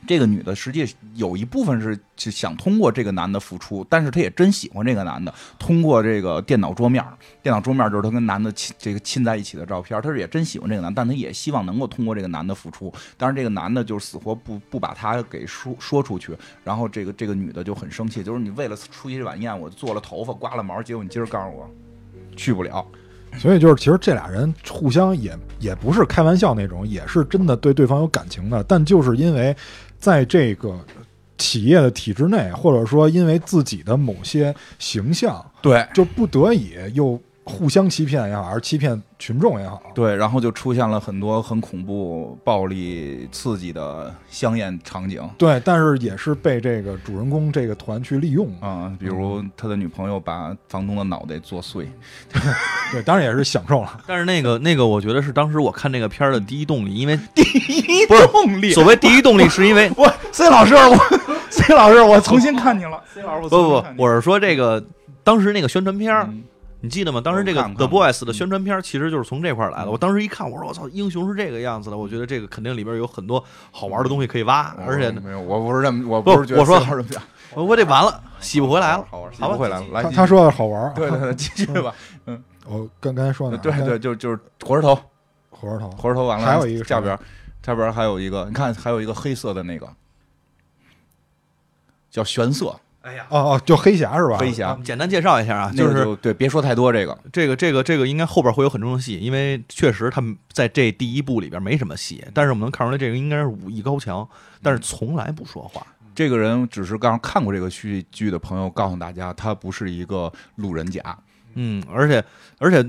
这个女的实际有一部分是是想通过这个男的付出，但是她也真喜欢这个男的。通过这个电脑桌面，电脑桌面就是她跟男的亲这个亲在一起的照片，她是也真喜欢这个男，但她也希望能够通过这个男的付出。但是这个男的就是死活不不把她给说说出去，然后这个这个女的就很生气，就是你为了出席这晚宴，我做了头发，刮了毛，结果你今儿告诉我去不了。所以就是，其实这俩人互相也也不是开玩笑那种，也是真的对对方有感情的。但就是因为在这个企业的体制内，或者说因为自己的某些形象，对。就不得已又互相欺骗也好，还是欺骗群众也好，对，然后就出现了很多很恐怖、暴力、刺激的香艳场景。对，但是也是被这个主人公这个团去利用。啊、比如他的女朋友把房东的脑袋做碎，对，当然也是享受了。但是那个那个，我觉得是当时我看这个片儿的第一动力，因为 第一动力。所谓第一动力，是因为 我 C 老师，我 C 老师，我重新看你了。C 老师，我不不我是说这个当时那个宣传片儿，嗯你记得吗？当时这个 The Boys 的宣传片其实就是从这块儿来的。我当时一看，我说我操，英雄是这个样子的，我觉得这个肯定里边有很多好玩的东西可以挖，而且呢，没有，我不是这么，我不是觉得我说 我我这完了，洗不回来了。好玩，洗不回来了。来，他他，说的好玩，对对对，继续吧。嗯我刚刚才说的，对对，就就是火车头，火车头，火车头完了，还有一个下边，下边还有一个，你看还有一个黑色的那个，叫玄色哎呀，哦哦，就黑侠是吧？黑侠啊，简单介绍一下啊，那个就是对，别说太多这个。这个这个这个应该后边会有很重的戏，因为确实他们在这第一部里边没什么戏，但是我们能看出来这个应该是武艺高强，但是从来不说话。这个人只是刚看过这个剧剧的朋友告诉大家，他不是一个路人甲。嗯，而且而且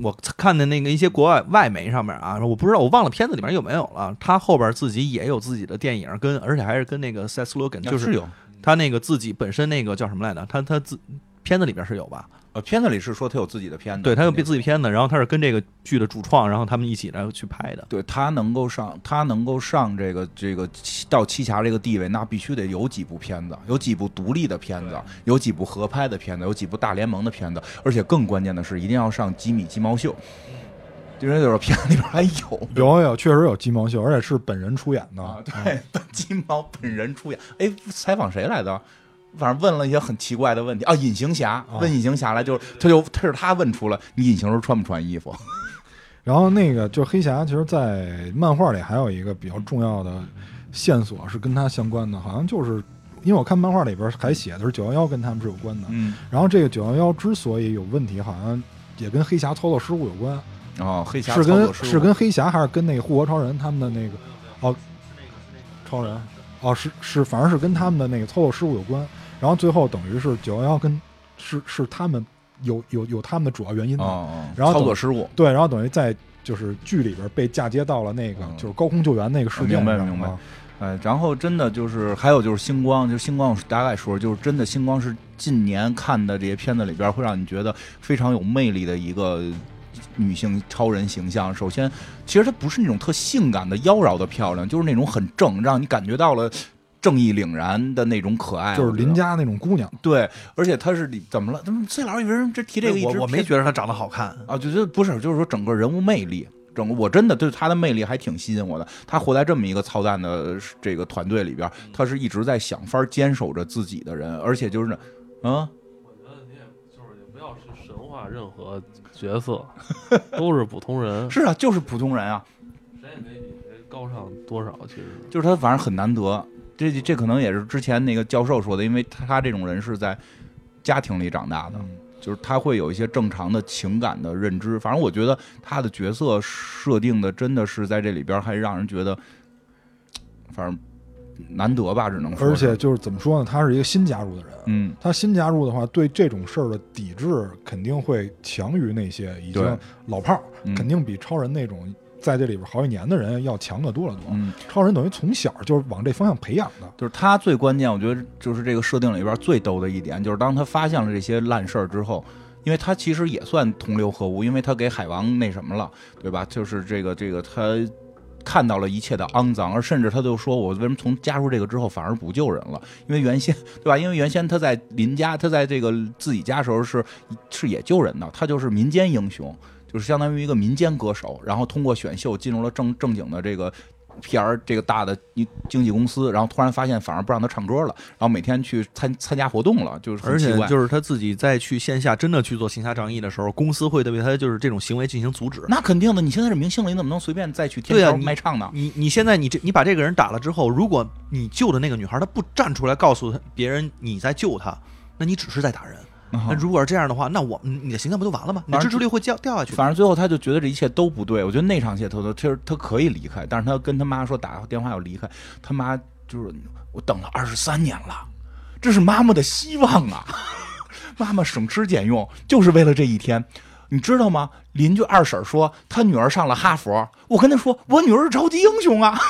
我看的那个一些国外外媒上面啊，我不知道我忘了片子里面有没有了，他后边自己也有自己的电影，跟而且还是跟那个 Seth Rogen，就是有，他那个自己本身那个叫什么来着？他他自片子里边是有吧？呃，片子里是说他有自己的片子，对他有自己片子，然后他是跟这个剧的主创，然后他们一起来去拍的。对他能够上，他能够上这个这个七到七侠这个地位，那必须得有几部片子，有几部独立的片子，有几部合拍的片子，有几部大联盟的片子，而且更关键的是，一定要上吉米鸡毛秀。因为就是片子里边还有有有，确实有鸡毛秀，而且是本人出演的。啊，对，本 鸡毛本人出演。哎，采访谁来的？反正问了一些很奇怪的问题啊。隐形侠问隐形侠来，就是他就他是他问出了你隐形时候穿不穿衣服？然后那个就黑侠，其实，在漫画里还有一个比较重要的线索是跟他相关的，好像就是因为我看漫画里边还写的是九幺幺跟他们是有关的。嗯，然后这个九幺幺之所以有问题，好像也跟黑侠操作失误有关，哦，黑侠是跟是跟黑侠还是跟那个护国超人他们的那个哦，超人哦是是，反正是跟他们的那个操作失误有关。然后最后等于是九幺幺跟是是他们有有有他们的主要原因的。哦哦，然后操作失误。对，然后等于在就是剧里边被嫁接到了那个嗯就是高空救援那个事件上明白明白啊哎，然后真的就是还有就是星光，就是星光，我大概说，就是真的星光是近年看的这些片子里边会让你觉得非常有魅力的一个女性超人形象。首先，其实她不是那种特性感的妖娆的漂亮，就是那种很正，让你感觉到了正义凛然的那种可爱。就是邻家那种姑娘。对，而且她是怎么了？怎么崔老师为什么这提这个一直我我没觉得她长得好看，啊，就就不是，就是说整个人物魅力，整个我真的对她的魅力还挺吸引我的。她活在这么一个操蛋的这个团队里边，她是一直在想法坚守着自己的人，而且就是，嗯，化任何角色，都是普通人，是啊，就是普通人啊，谁也没比谁高尚多少，其实就是他反正很难得。这这可能也是之前那个教授说的，因为他他这种人是在家庭里长大的，嗯就是他会有一些正常的情感的认知。反正我觉得他的角色设定的真的是在这里边还让人觉得，反正难得吧，只能说。而且就是怎么说呢，他是一个新加入的人，嗯，他新加入的话，对这种事儿的抵制肯定会强于那些已经老炮儿，嗯肯定比超人那种在这里边好几年的人要强得多得多。嗯，超人等于从小就是往这方向培养的，就是他最关键，我觉得就是这个设定里边最逗的一点，就是当他发现了这些烂事儿之后，因为他其实也算同流合污，因为他给海王那什么了，对吧？就是这个这个他看到了一切的肮脏，而甚至他就说，我为什么从加入这个之后反而不救人了？因为原先对吧？因为原先他在林家，他在这个自己家时候是是也救人的，他就是民间英雄。就是相当于一个民间歌手，然后通过选秀进入了正正经的这个 PR 这个大的一经纪公司，然后突然发现反而不让他唱歌了，然后每天去参参加活动了，就是很而且。就是他自己在去线下真的去做行侠仗义的时候，公司会对他就是这种行为进行阻止。那肯定的，你现在是明星了，你怎么能随便再去天桥对啊你卖唱呢？你你现在你这你把这个人打了之后，如果你救的那个女孩她不站出来告诉他别人你在救她，那你只是在打人。那如果是这样的话，那我你的形象不就完了吗？你的支持率会掉掉下去。反正最后他就觉得这一切都不对。我觉得那场戏他他其实他可以离开，但是他跟他妈说打电话要离开，他妈就是我等了二十三年了，这是妈妈的希望啊！妈妈省吃俭用就是为了这一天，你知道吗？邻居二婶说她女儿上了哈佛，我跟她说我女儿是超级英雄啊！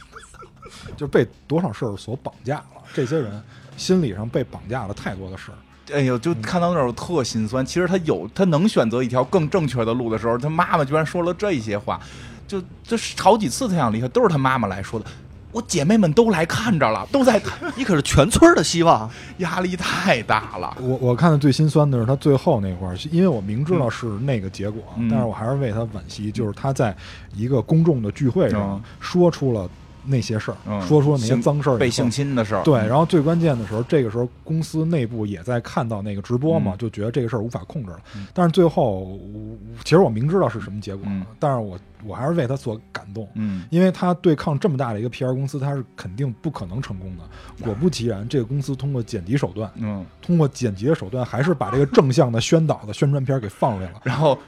就被多少事儿所绑架了。这些人心理上被绑架了太多的事儿。哎呦，就看到那儿我特心酸。其实他有他能选择一条更正确的路的时候，他妈妈居然说了这些话，就这是好几次他想离开，都是他妈妈来说的。我姐妹们都来看着了，都在看，你可是全村儿的希望。压力太大了。我我看的最心酸的是他最后那块儿，因为我明知道是那个结果，嗯但是我还是为他惋惜，就是他在一个公众的聚会上嗯说出了那些事儿，嗯说出了那些脏事儿，被性侵的事儿，对，然后最关键的时候，这个时候公司内部也在看到那个直播嘛，嗯就觉得这个事儿无法控制了。嗯但是最后，我其实我明知道是什么结果，嗯但是我我还是为他所感动，嗯，因为他对抗这么大的一个 PR 公司，他是肯定不可能成功的。果不其然，这个公司通过剪辑手段，嗯，通过剪辑的手段，还是把这个正向的宣导的宣传片给放出来了。然后。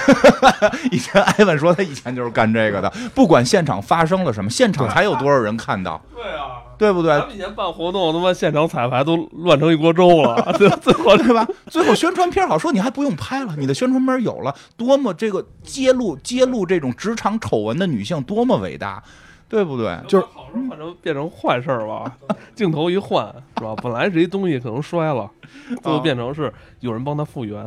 以前艾文说他以前就是干这个的，不管现场发生了什么，现场还有多少人看到，对啊，对不对？咱们以前办活动，他妈现场彩排都乱成一锅粥了，最 最后对吧？最后宣传片好说你还不用拍了，你的宣传片有了，多么这个揭露揭露这种职场丑闻的女性多么伟大，对不对？就是好事换成变成坏事儿吧，镜头一换是吧？本来是一东西可能摔了，最后变成是有人帮他复原，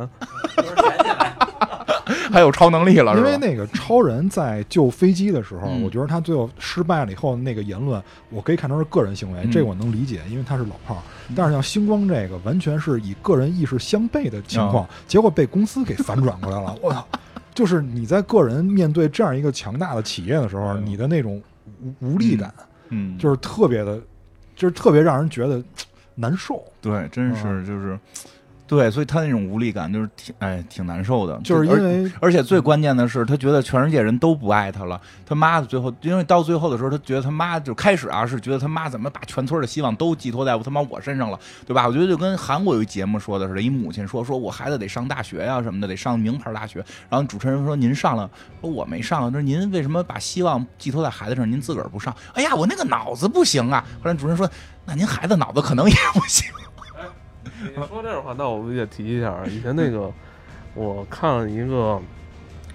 还有超能力了，是吧？因为那个超人在救飞机的时候，嗯我觉得他最后失败了以后那个言论，我可以看成是个人行为，嗯这个我能理解，因为他是老炮儿。但是像星光这个，完全是以个人意识相悖的情况，结果被公司给反转过来了。我操！就是你在个人面对这样一个强大的企业的时候，嗯你的那种无无力感，嗯，就是特别的，就是特别让人觉得难受。对，真是嗯就是，对，所以他那种无力感就是挺哎挺难受的，就是因而为而且最关键的是，他觉得全世界人都不爱他了。他妈的最后，因为到最后的时候，他觉得他妈就开始啊，是觉得他妈怎么把全村的希望都寄托在我他妈我身上了，对吧？我觉得就跟韩国有一节目说的似的，一母亲说说我孩子得上大学呀、什么的，得上名牌大学。然后主持人说您上了，说我没上，说您为什么把希望寄托在孩子上，您自个儿不上？哎呀，我那个脑子不行啊。后来主持人说，那您孩子脑子可能也不行。你说这种话，那我们也提一下，以前那个我看了一个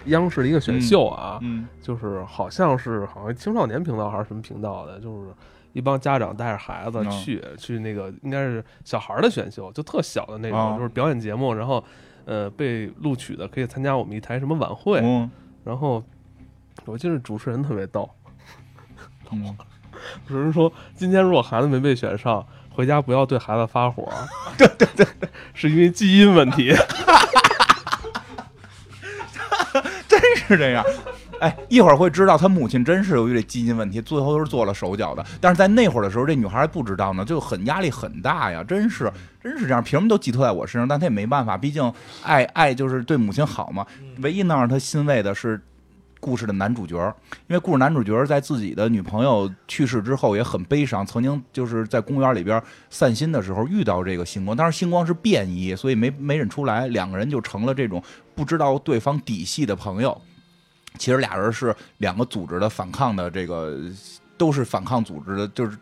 央视的一个选秀啊，嗯就是好像是好像青少年频道还是什么频道的，就是一帮家长带着孩子哦去、去那个应该是小孩儿的选秀，就特小的那种，哦就是表演节目，然后呃被录取的可以参加我们一台什么晚会，嗯然后我记得主持人特别逗，嗯，主持人说今天如果孩子没被选上。回家不要对孩子发火，对对对，是因为基因问题。真是这样。哎，一会儿会知道他母亲真是由于这基因问题，最后都是做了手脚的。但是在那会儿的时候，这女孩还不知道呢，就很压力很大呀，真是，真是这样。凭什么都寄托在我身上？但她也没办法，毕竟爱爱就是对母亲好嘛。唯一能让她欣慰的是，故事的男主角，因为故事男主角在自己的女朋友去世之后也很悲伤，曾经就是在公园里边散心的时候遇到这个星光，当时星光是便衣，所以没没认出来，两个人就成了这种不知道对方底细的朋友。其实俩人是两个组织的反抗的这个，都是反抗组织的，就是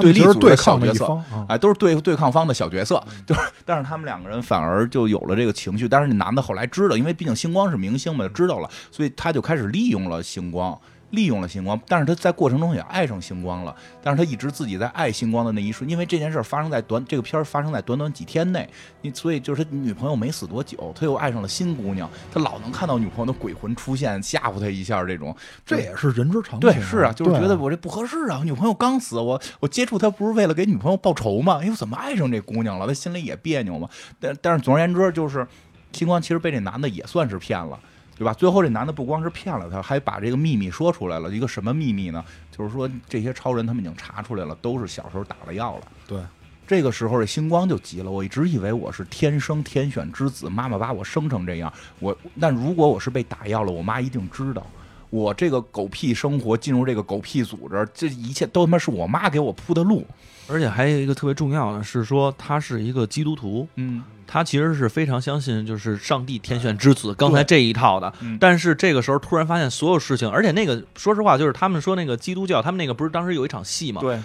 对对立组的小抗的一角色哎，都是对对抗方的小角色，就是，但是他们两个人反而就有了这个情绪。但是那男的后来知道，因为毕竟星光是明星嘛，知道了，所以他就开始利用了星光，利用了星光。但是他在过程中也爱上星光了，但是他一直自己在爱星光的那一瞬，因为这件事发生在短这个片儿发生在短短几天内，你所以就是他女朋友没死多久，他又爱上了新姑娘，他老能看到女朋友的鬼魂出现，吓唬他一下，这种这也是人之常情。对，是啊，就是觉得我这不合适啊，女朋友刚死，我我接触她不是为了给女朋友报仇吗？哎呦，怎么爱上这姑娘了？他心里也别扭嘛。但但是总而言之，就是星光其实被这男的也算是骗了。对吧？最后这男的不光是骗了他，还把这个秘密说出来了。一个什么秘密呢？就是说这些超人他们已经查出来了，都是小时候打了药了。对，这个时候这星光就急了，我一直以为我是天生天选之子，妈妈把我生成这样。我但如果我是被打药了，我妈一定知道。我这个狗屁生活进入这个狗屁组织，这一切都他妈是我妈给我铺的路。而且还有一个特别重要的是说，他是一个基督徒，嗯，他其实是非常相信就是上帝天选之子刚才这一套的。嗯。但是这个时候突然发现所有事情，而且那个说实话，就是他们说那个基督教，他们那个不是当时有一场戏嘛，对，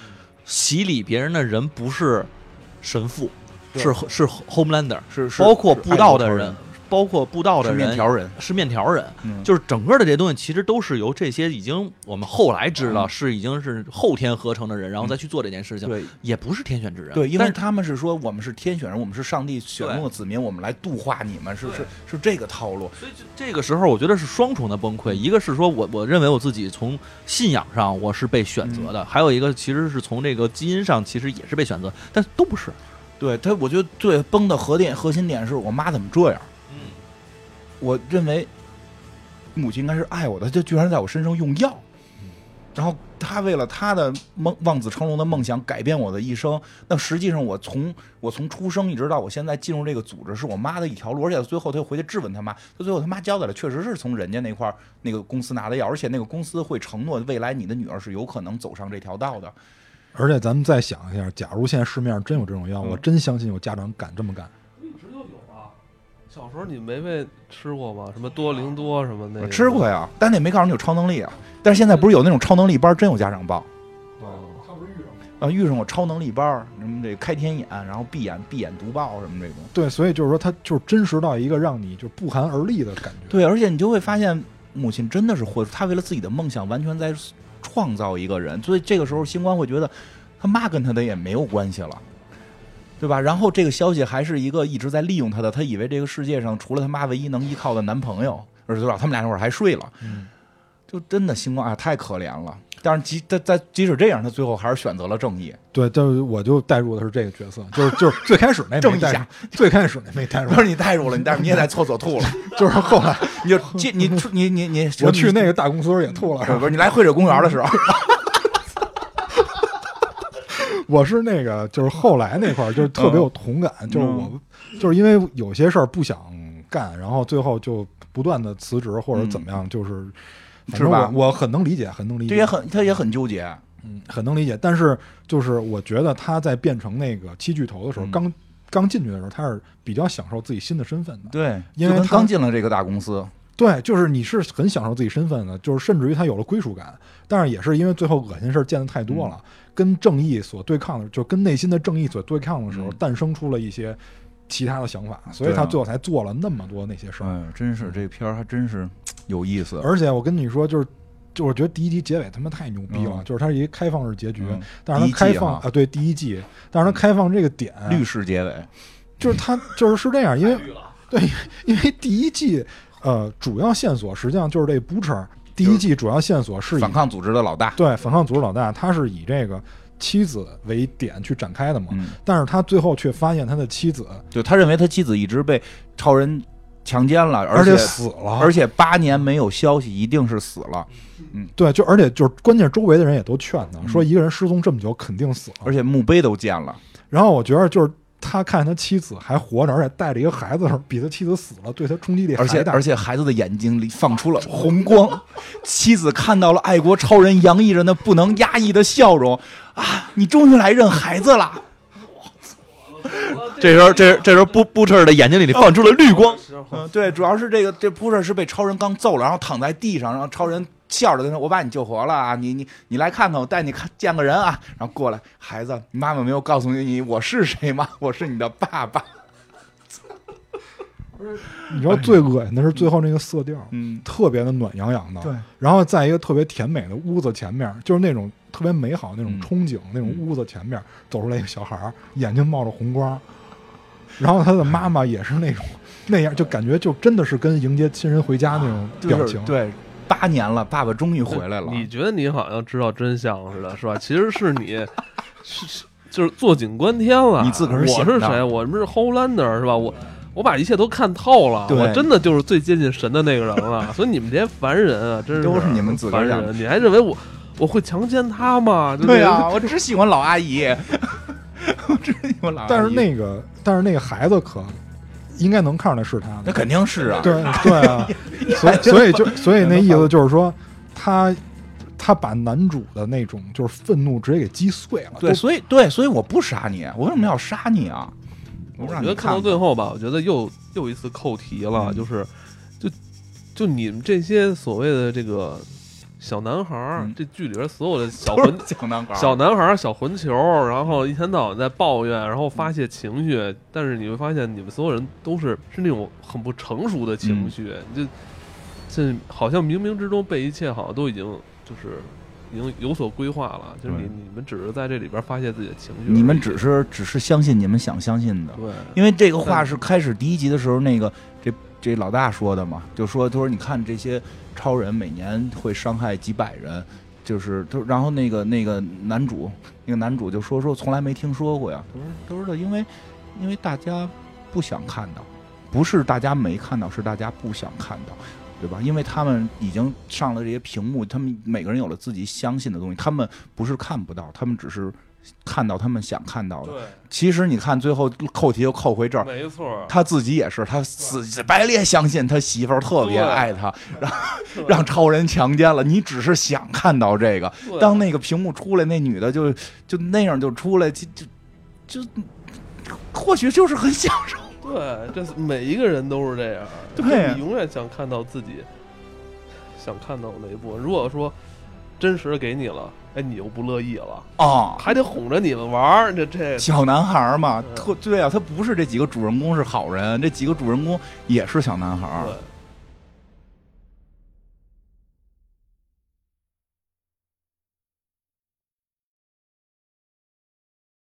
洗礼别人的人不是神父，是是 Homelander，是是包括布道的人，包括布道的是人面条人，是面条人，嗯，就是整个的这些东西其实都是由这些已经我们后来知道嗯是已经是后天合成的人，然后再去做这件事情，对也不是天选之人。对，因但是为他们是说我们是天选人，我们是上帝选中的子民，我们来度化你们，是是是这个套路。所以这个时候，我觉得是双重的崩溃。一个是说我我认为我自己从信仰上我是被选择嗯的，还有一个其实是从这个基因上其实也是被选择，但都不是。对他，我觉得最崩的核点核心点是我妈怎么这样。嗯，我认为母亲应该是爱我的，她居然在我身上用药，然后她为了她的梦望子成龙的梦想改变我的一生。那实际上我从我从出生一直到我现在进入这个组织，是我妈的一条路。而且最后她又回去质问他妈，她最后他妈交代了，确实是从人家那块儿那个公司拿的药，而且那个公司会承诺未来你的女儿是有可能走上这条道的。而且咱们再想一下，假如现在市面上真有这种药，嗯我真相信有家长敢这么干。小时候你没被吃过吗？什么多灵多什么那？吃过呀，但那没告诉你有超能力啊。但是现在不是有那种超能力班，真有家长报。哦。他不是遇上啊，遇上过超能力班儿，什么这开天眼，然后闭眼闭眼读报什么这种。对，所以就是说，他就是真实到一个让你就不寒而栗的感觉。对，而且你就会发现，母亲真的是会，她为了自己的梦想，完全在创造一个人。所以这个时候，星光会觉得，他妈跟他的也没有关系了，对吧？然后这个消息还是一个一直在利用他的，他以为这个世界上除了他妈唯一能依靠的男朋友，而且对吧？他们俩那会儿还睡了，嗯，就真的星光啊，太可怜了。但是即在在即使这样，他最后还是选择了正义。对，但是我就带入的是这个角色，就是就是最开始那正义侠没带入，最开始那没带入不，是你带入了，你但是你也在厕所吐了，就是后来你就进你出你你你我去那个大公司也吐了，是不是不是你来惠水公园的时候，我是那个，就是后来那块儿，就是特别有同感，就是我，就是因为有些事儿不想干，然后最后就不断的辞职或者怎么样，就是，反正是吧我我很能理解，很能理解，这也很他也很纠结。嗯，很能理解。但是就是我觉得他在变成那个七巨头的时候，嗯刚刚进去的时候，他是比较享受自己新的身份的。对，因为他刚进了这个大公司，对，就是你是很享受自己身份的，就是甚至于他有了归属感。但是也是因为最后恶心事儿见的太多了，跟正义所对抗的，就跟内心的正义所对抗的时候，嗯诞生出了一些其他的想法，所以他最后才做了那么多那些事儿。哎，真是这片儿还真是有意思。而且我跟你说，就是。就我觉得第一集结尾他妈太牛逼了，嗯就是它是一个开放式结局，嗯但是它开放啊对第一季，但是它开放这个点，律师结尾，就是它就是是这样，因为 对，因为第一季呃主要线索实际上就是这 Butcher，第一季主要线索是以反抗组织的老大。对反抗组织老大，他是以这个妻子为点去展开的嘛，嗯，但是他最后却发现他的妻子就他认为他妻子一直被超人强奸了，而且死了，而且八年没有消息，一定是死了。嗯对，就而且就是关键，周围的人也都劝他嗯说，一个人失踪这么久肯定死了。而且墓碑都建了。然后我觉得就是他看他妻子还活着，而且带着一个孩子的时候，比他妻子死了对他冲击力而且还大。而且孩子的眼睛里放出了红光，妻子看到了爱国超人洋溢着那不能压抑的笑容啊！你终于来认孩子了。这时候，这这时候布布彻的眼睛里放出了绿光。嗯，对，主要是这个这布彻是被超人刚揍了，然后躺在地上，然后超人笑着跟他说：“我把你救活了啊，你你你来看看，我带你看见个人啊。”然后过来，孩子，你妈妈没有告诉你我是谁吗？我是你的爸爸。你知道最恶心的是最后那个色调，嗯，特别的暖洋洋的。对，然后在一个特别甜美的屋子前面，就是那种特别美好那种嗯憧憬、那种屋子前面走出来一个小孩儿，眼睛冒着红光，然后他的妈妈也是那种那样，就感觉就真的是跟迎接亲人回家那种就是表情。对，八年了，爸爸终于回来了。你觉得你好像知道真相似的，是吧？其实是你 是是就是坐井观天了。你自个儿我是谁？我们是 Holander 是吧？我我把一切都看透了，我真的就是最接近神的那个人了。所以你们这些凡人啊，真是都是你们自个儿凡人。你还认为我我会强奸他吗？对呀啊，我只喜欢老阿姨，我只喜欢老阿姨。但是那个，但是那个孩子可应该能看出来是他的。那肯定是啊，对对啊，所以 所以就 所以那意思就是说，他他把男主的那种就是愤怒直接给击碎了。对，所以对，所以我不杀你，我为什么要杀你啊？我觉得看到最后吧，我觉得又又一次扣题了，嗯就是就就你们这些所谓的这个小男孩儿，嗯。这剧里边所有的小 混小男孩儿，小男孩儿、小混球，然后一天到晚在抱怨，然后发泄情绪，但是你会发现，你们所有人都是是那种很不成熟的情绪，就这好像冥冥之中被一切好像都已经就是已经有所规划了，就是你你们只是在这里边发泄自己的情绪，你们只是只是相信你们想相信的，对，因为这个话是开始第一集的时候，那个这这老大说的嘛，就说他说你看这些超人每年会伤害几百人，就是他然后那个那个男主那个男主就说说从来没听说过呀，他说他说的因为因为大家不想看到，不是大家没看到，是大家不想看到。对吧？因为他们已经上了这些屏幕，他们每个人有了自己相信的东西，他们不是看不到，他们只是看到他们想看到的。其实你看，最后扣题又扣回这儿，没错，他自己也是，他死白烈相信他媳妇儿特别爱他，让让超人强奸了。你只是想看到这个，当那个屏幕出来，那女的就就那样就出来，就就就或许就是很享受。对，这每一个人都是这样。对你永远想看到自己想看到的那一部分。如果说真实给你了，哎，你又不乐意了，啊，还得哄着你们玩儿，这这。小男孩儿嘛，特对啊，他不是这几个主人公是好人，这几个主人公也是小男孩儿。对